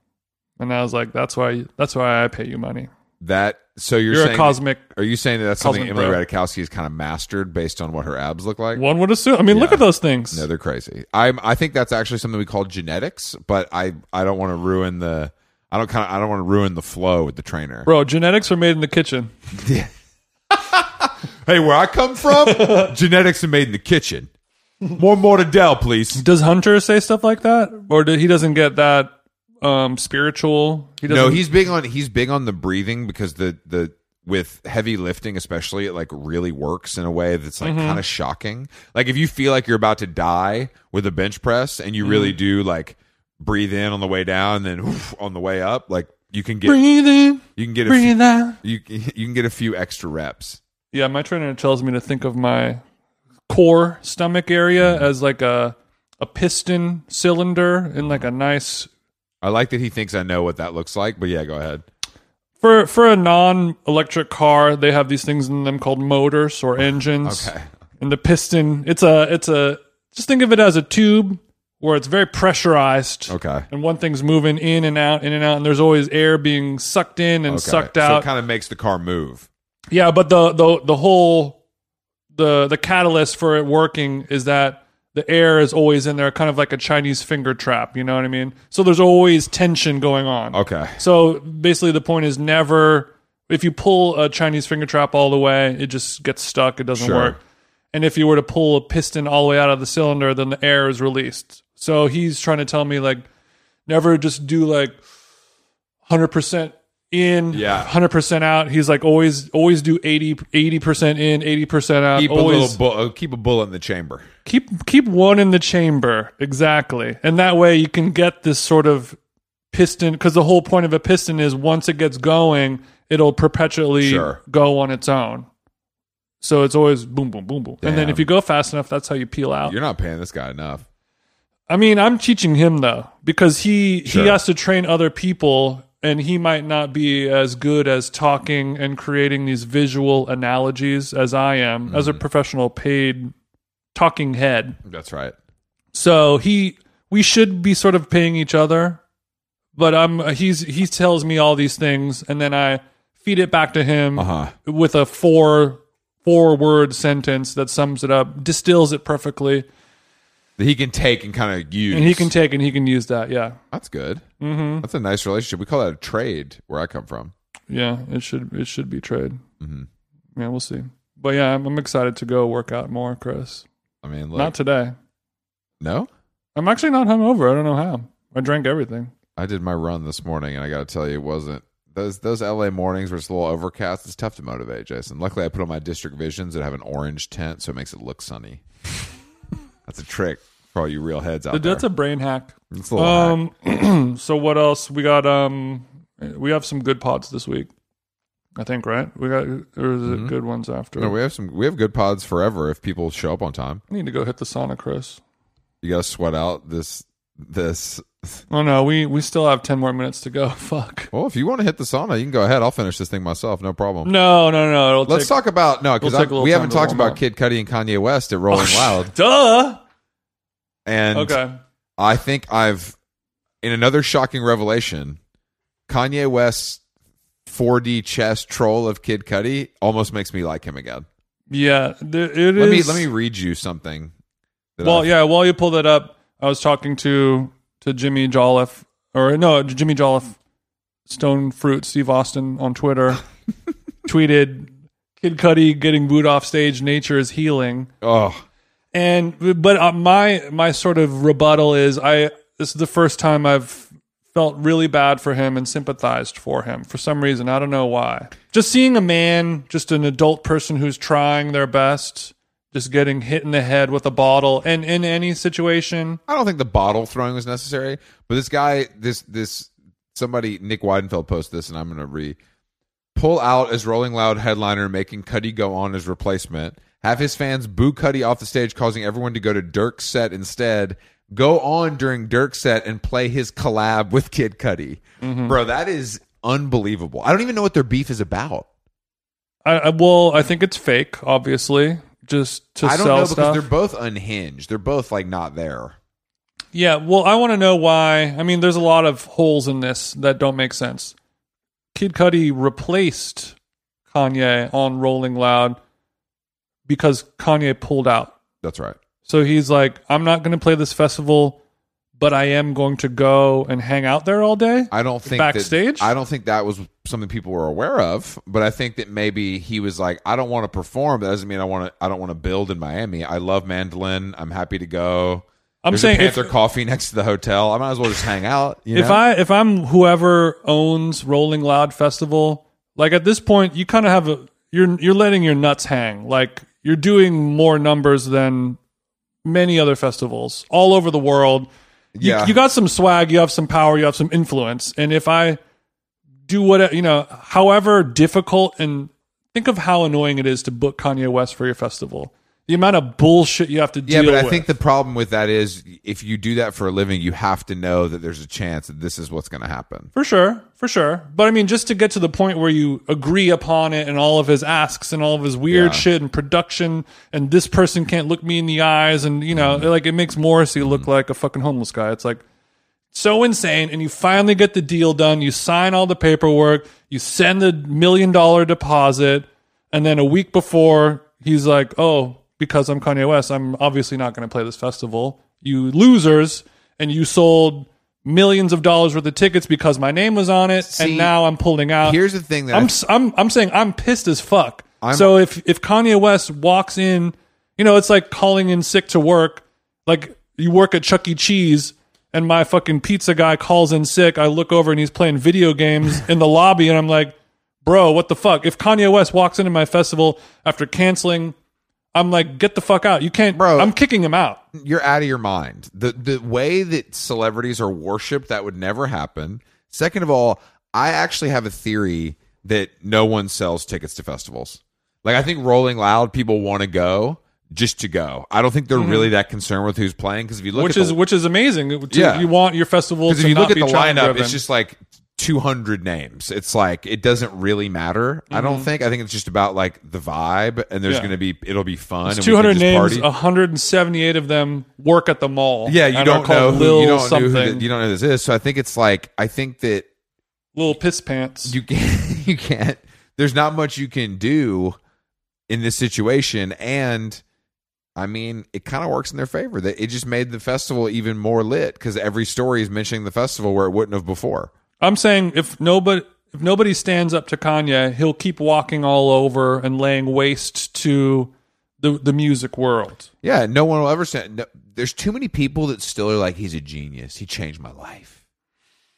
And I was like, "That's why. That's why I pay you money. That so you're, You're, saying a cosmic." Are you saying that that's something Emily bro. Ratajkowski has kind of mastered based on what her abs look like? One would assume. I mean, look at those things. No, they're crazy. I'm. I think that's actually something we call genetics, but I. I don't want to ruin the. I don't kind of. I don't want to ruin the flow with the trainer. Bro, genetics are made in the kitchen. Yeah. *laughs* Hey, where I come from, *laughs* genetics are made in the kitchen. More mortadell, please. Does Hunter say stuff like that, or did, he doesn't get that um, spiritual? He. No, he's big on. He's big on the breathing because the the with heavy lifting, especially, it like really works in a way that's like kind of shocking. Like if you feel like you're about to die with a bench press, and you really do like breathe in on the way down, and then on the way up, like you can get breathe in, you can get a few, breathe out. you *laughs* you can get a few extra reps. Yeah, my trainer tells me to think of my core stomach area Mm-hmm. as like a a piston cylinder in like a nice I like that he thinks I know what that looks like, but yeah, go ahead. for for a non electric car. They have these things in them called motors or *sighs* engines. Okay. And the piston, it's a it's a just think of it as a tube where it's very pressurized. Okay. and one thing's moving in and out, in and out, and there's always air being sucked in and Okay. sucked So out. it kind of makes the car move. yeah, but the the the whole the the catalyst for it working is that the air is always in there, kind of like a Chinese finger trap. You know what I mean? So there's always tension going on. Okay. So basically, the point is never if you pull a Chinese finger trap all the way, it just gets stuck. It doesn't Sure. work. And if you were to pull a piston all the way out of the cylinder, then the air is released. So he's trying to tell me like never just do like hundred percent in, Yeah. hundred percent out. He's like always always do 80 percent in, eighty percent out. Keep a always little bu- uh, keep a bullet in the chamber. Keep keep one in the chamber exactly and that way you can get this sort of piston because the whole point of a piston is once it gets going it'll perpetually Sure. go on its own so it's always boom boom boom boom and then if you go fast enough that's how you peel out You're not paying this guy enough. I mean, I'm teaching him though because he Sure. he has to train other people and he might not be as good as talking and creating these visual analogies as I am as Mm-hmm. a professional paid talking head. That's right. So he we should be sort of paying each other, but I'm he's he tells me all these things and then I feed it back to him Uh-huh. with a four four word sentence that sums it up, distills it perfectly, That he can take and kind of use. and he can take and he can use that. Yeah. That's good. Mm-hmm. That's a nice relationship. We call that a trade where I come from. Yeah, it should it should be trade. Mm-hmm. Yeah, we'll see. But yeah, I'm, I'm excited to go work out more, Chris. I mean, look, not today. no, I'm actually not hungover. I don't know how. I drank everything. I did my run this morning, and I got to tell you, it wasn't those those LA mornings where it's a little overcast. It's tough to motivate, Jason. Luckily, I put on my district visions that have an orange tint, so it makes it look sunny. *laughs* That's a trick for all you real heads out there. That's a brain hack. It's a little hack. Um, *clears throat* so what else? We got um, we have some good pods this week. I think right. We got or is it good ones after? Mm-hmm. No, we have some. We have good pods forever if people show up on time. I need to go hit the sauna, Chris. You got to sweat out this this. Oh no, we we still have ten more minutes to go. *laughs* Fuck. Well, if you want to hit the sauna, you can go ahead. I'll finish this thing myself. No problem. No, no, no. It'll Let's take, talk about no because We'll take a little we haven't talked about up. Kid Cudi and Kanye West at Rolling *laughs* Loud, Duh. and Okay. I think I've in another shocking revelation, Kanye West's 4D chess troll of Kid Cudi almost makes me like him again. Yeah, there, it Let me let me read you something. Well, I've- yeah. While you pull that up, I was talking to to Jimmy Jolliffe, or no, Jimmy Jolliffe, Stone Fruit, Steve Austin on Twitter, *laughs* tweeted, "Kid Cudi getting booed off stage. Nature is healing." Oh, And but uh, my my sort of rebuttal is, I this is the first time I've felt really bad for him and sympathized for him for some reason. I don't know why. Just seeing a man, just an adult person who's trying their best, just getting hit in the head with a bottle, and in any situation, I don't think the bottle throwing was necessary, but this guy, this this somebody, Nick Weidenfeld posted this, and I'm going to re pull out as Rolling Loud headliner, making Cudi go on as replacement. Have his fans boo Cudi off the stage, causing everyone to go to Durk's set instead. Go on during Durk's set and play his collab with Kid Cudi, mm-hmm. bro. That is unbelievable. I don't even know what their beef is about. I, I well, I think it's fake, obviously, just to I don't sell know because stuff. they're both unhinged. They're both like not there. Yeah, well, I want to know why. I mean, there's a lot of holes in this that don't make sense. Kid Cudi replaced Kanye on Rolling Loud because Kanye pulled out. That's right. So he's like, I'm not going to play this festival, but I am going to go and hang out there all day. I don't think Backstage? That, I don't think that was something people were aware of, but I think that maybe he was like, I don't want to perform. That doesn't mean I want to. I don't want to build in Miami. I love mandolin. I'm happy to go. I'm There's saying a if, Panther Coffee next to the hotel. I might as well just hang out. You if know? I if I'm whoever owns Rolling Loud Festival, like at this point, you kind of have a you're you're letting your nuts hang. Like you're doing more numbers than many other festivals all over the world. You, Yeah. you got some swag, you have some power, you have some influence, and if I do what you know, however difficult and think of how annoying it is to book Kanye West for your festival. The amount of bullshit you have to deal yeah, but I with. think the problem with that is if you do that for a living, you have to know that there's a chance that this is what's going to happen. For sure, for sure. But I mean, just to get to the point where you agree upon it and all of his asks and all of his weird Yeah. shit and production and this person can't look me in the eyes and, you know, mm-hmm. like it makes Morrissey look mm-hmm. like a fucking homeless guy. It's like so insane. And you finally get the deal done. You sign all the paperwork. You send the million dollar deposit. And then a week before, he's like, oh, because I'm Kanye West, I'm obviously not going to play this festival. You losers. And you sold millions of dollars worth of tickets because my name was on it. See, and now I'm pulling out. Here's the thing that I I'm, s- I'm, I'm saying I'm pissed as fuck. I'm- so if, if Kanye West walks in, you know, it's like calling in sick to work. Like you work at Chuck E. Cheese and my fucking pizza guy calls in sick. I look over and he's playing video games in the *laughs* lobby and I'm like, bro, what the fuck? If Kanye West walks into my festival after canceling, I'm like, get the fuck out. You can't, Bro. I'm kicking him out. you're out of your mind. The the way that celebrities are worshipped, that would never happen. Second of all, I actually have a theory that no one sells tickets to festivals. Like I think Rolling Loud, people want to go just to go. I don't think they're really that concerned with who's playing because if you look Mm-hmm. which at is the, which is amazing. To- Yeah. you want your festival because if you look at the lineup, driven. it's just like 200 names. It's like it doesn't really matter. I don't think. I think it's just about like the vibe, and there's Mm-hmm. Yeah. going to be it'll be fun. two hundred names. party. 178 of them work at the mall. Yeah, you don't know who Lil you don't know something. who the, you don't know who this is. So I think it's like I think that Little piss pants. you can't *laughs* you can't. There's not much you can do in this situation, and I mean, it kind of works in their favor. That it just made the festival even more lit because every story is mentioning the festival where it wouldn't have before. I'm saying if nobody if nobody stands up to Kanye, he'll keep walking all over and laying waste to the the music world. Yeah, no one will ever say. No, there's too many people that still are like, he's a genius. He changed my life.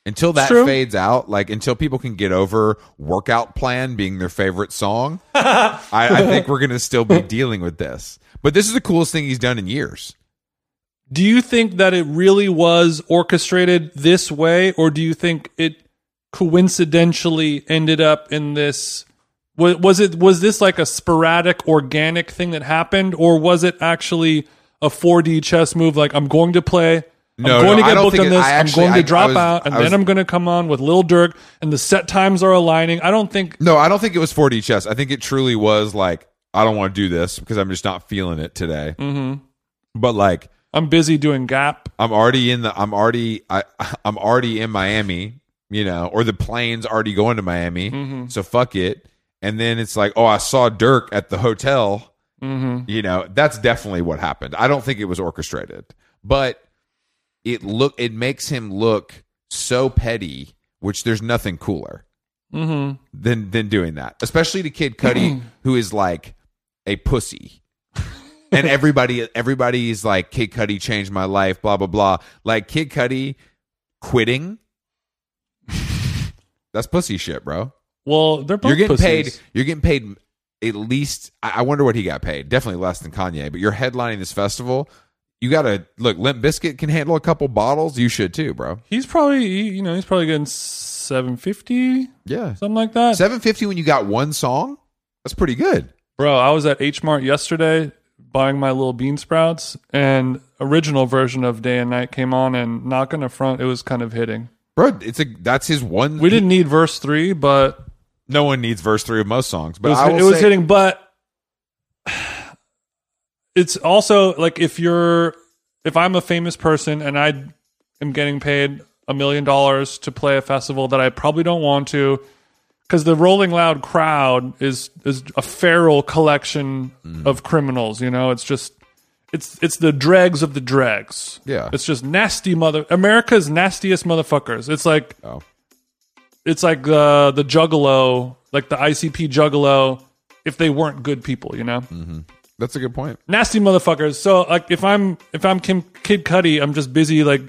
Until that fades out, like until people can get over "Workout Plan" being their favorite song, *laughs* I, I think we're gonna still be dealing with this. But this is the coolest thing he's done in years. Do you think that it really was orchestrated this way, or do you think it coincidentally ended up in this? Was, was it was this like a sporadic, organic thing that happened, or was it actually a 4D chess move? Like I'm going to play. No, I'm going no, to get booked on it- this. I I'm going I- to I drop was- out, and I then I'm going to come on with Lil Durk, and the set times are aligning. I don't think No, I don't think it was 4D chess. I think it truly was like, I don't want to do this because I'm just not feeling it today. Mm-hmm. But like, I'm busy doing Gap. I'm already in the I'm already I *laughs* I'm already in Miami, you know, or the plane's already going to Miami. Mm-hmm. So fuck it. And then it's like, oh, I saw Durk at the hotel. Mm-hmm. You know, that's definitely what happened. I don't think it was orchestrated, but it look it makes him look so petty, which there's nothing cooler mm-hmm. than than doing that, especially to Kid Cudi, *clears throat* who is like a pussy and everybody everybody's like Kid Cudi changed my life, blah blah blah. Like Kid Cudi quitting. *laughs* That's pussy shit, bro. Well, they're both You're getting pussies. paid. You're getting paid at least. I I wonder what he got paid. Definitely less than Kanye. But you're headlining this festival. You got to look. Limp Bizkit can handle a couple bottles. You should too, bro. He's probably you know he's probably getting 750 Yeah, something like that. seven fifty when you got one song. That's pretty good. Bro, I was at H Mart yesterday buying my little bean sprouts, and original version of Day and Night came on, and not gonna front, it was kind of hitting. Bro, it's a that's his one. We didn't need verse three, but No one needs verse three of most songs, it but was, I will it was say- hitting. But it's also like if you're if I'm a famous person and I am getting paid a million dollars to play a festival that I probably don't want to, because the Rolling Loud crowd is is a feral collection Mm. of criminals. You know, it's just it's it's the dregs of the dregs. Yeah. it's just nasty mother America's nastiest motherfuckers. It's like Oh. it's like the the Juggalo, like the ICP Juggalo, if they weren't good people. You know, That's a good point. nasty motherfuckers. So like if I'm if I'm Kim Kid Cudi, I'm just busy like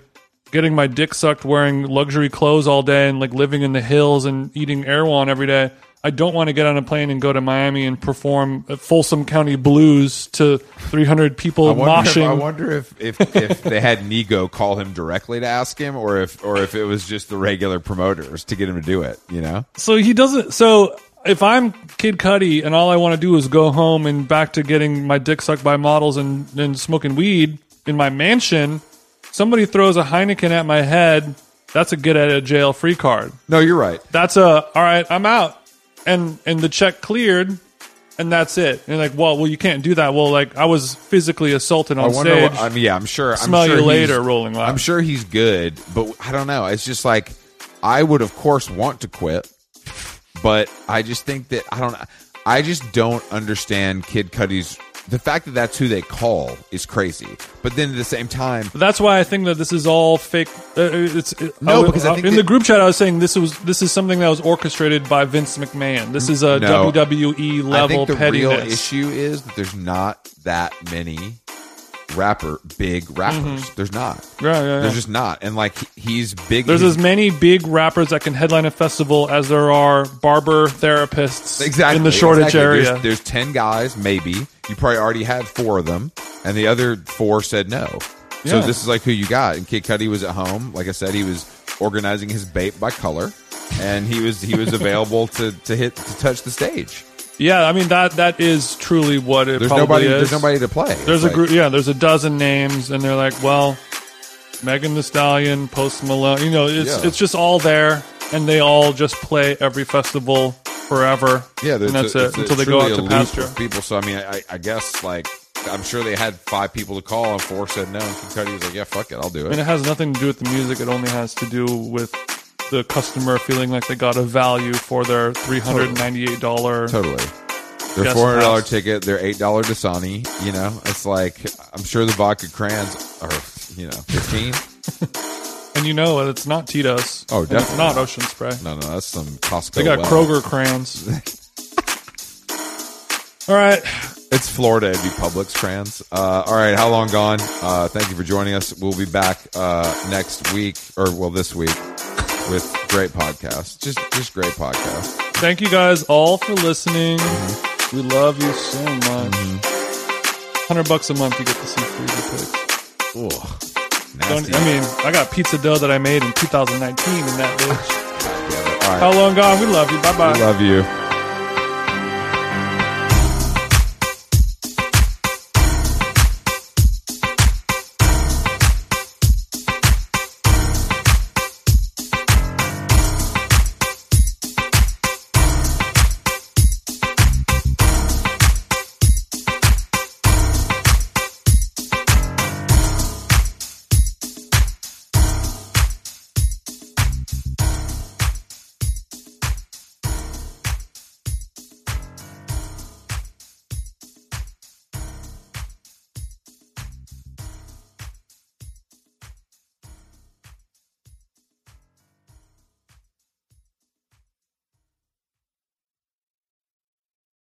getting my dick sucked, wearing luxury clothes all day, and like living in the hills and eating Erewhon every day. I don't want to get on a plane and go to Miami and perform at Folsom County Blues to 300 people I wonder, if, moshing. I wonder if if, if they had Nigo call him directly to ask him, or if or if it was just the regular promoters to get him to do it. You know, so he doesn't. So if I'm Kid Cudi and all I want to do is go home and back to getting my dick sucked by models and, and smoking weed in my mansion, somebody throws a Heineken at my head. That's a get out of jail free card. no, you're right. That's a all right. I'm out, and and the check cleared, and that's it. And like, well, well, you can't do that. Well, like I was physically assaulted I on wonder. stage. What, I mean, yeah, I'm sure. Smell I'm sure you he's- later, Rolling Loud. I'm sure he's good, but I don't know. It's just like I would, of course, want to quit, but I just think that I don't. I just don't understand Kid Cudi's. The fact that that's who they call is crazy, but then at the same time, That's why I think that this is all fake. Uh, it's it, No, I- because I uh, think in that- the group chat I was saying this was this is something that was orchestrated by Vince McMahon. This is a No. WWE I level think the pettiness. real issue is that there's not that many rapper big rappers. There's not. Mm-hmm. Yeah, yeah, yeah. There's just not, and like he's big. There's he's- as many big rappers that can headline a festival as there are barber therapists exactly in the shortage exactly. area. There's, there's ten guys, maybe. You probably already had four of them, and the other four said no. So this is like who you got. And Kid Cudi was at home. Like I said, he was organizing his bait by color, and he was he was *laughs* available to to hit to touch the stage. Yeah, I mean that that is truly what it There's probably nobody. is. There's nobody to play. There's It's a like- group. Yeah, there's a dozen names, and they're like, well, Megan Thee Stallion, Post Malone. You know, it's Yeah. it's just all there, and they all just play every festival forever. Yeah, and that's a, it until they go out to pasture. people. So I mean, I, I guess like I'm sure they had five people to call, and four said no. And Kentucky was like, "Yeah, fuck it, I'll do it." And it." it has nothing to do with the music. It only has to do with the customer feeling like they got a value for their three hundred and ninety-eight dollar. Totally. Their four hundred dollar ticket, their eight dollar Dasani. You know, it's like I'm sure the vodka crayons are you know fifteen. *laughs* *laughs* And you know it, it's not Tito's. Oh, It's definitely not not. Ocean Spray. No, no, that's some Costco. They got well. Kroger crayons. *laughs* all right. It's Florida. It'd be Publix crayons. Uh, all right, how long gone? Uh, thank you for joining us. We'll be back uh, next week, or well, this week, with great podcasts. Just, just great podcasts. Thank you guys all for listening. Mm-hmm. We love you so much. Hundred bucks a month, you get to see freezer pics. Ugh, nasty. I mean, I got pizza dough that I made in 2019 in that *laughs* bitch. Damn it. All right, How long gone? We love you. Bye bye. we love you.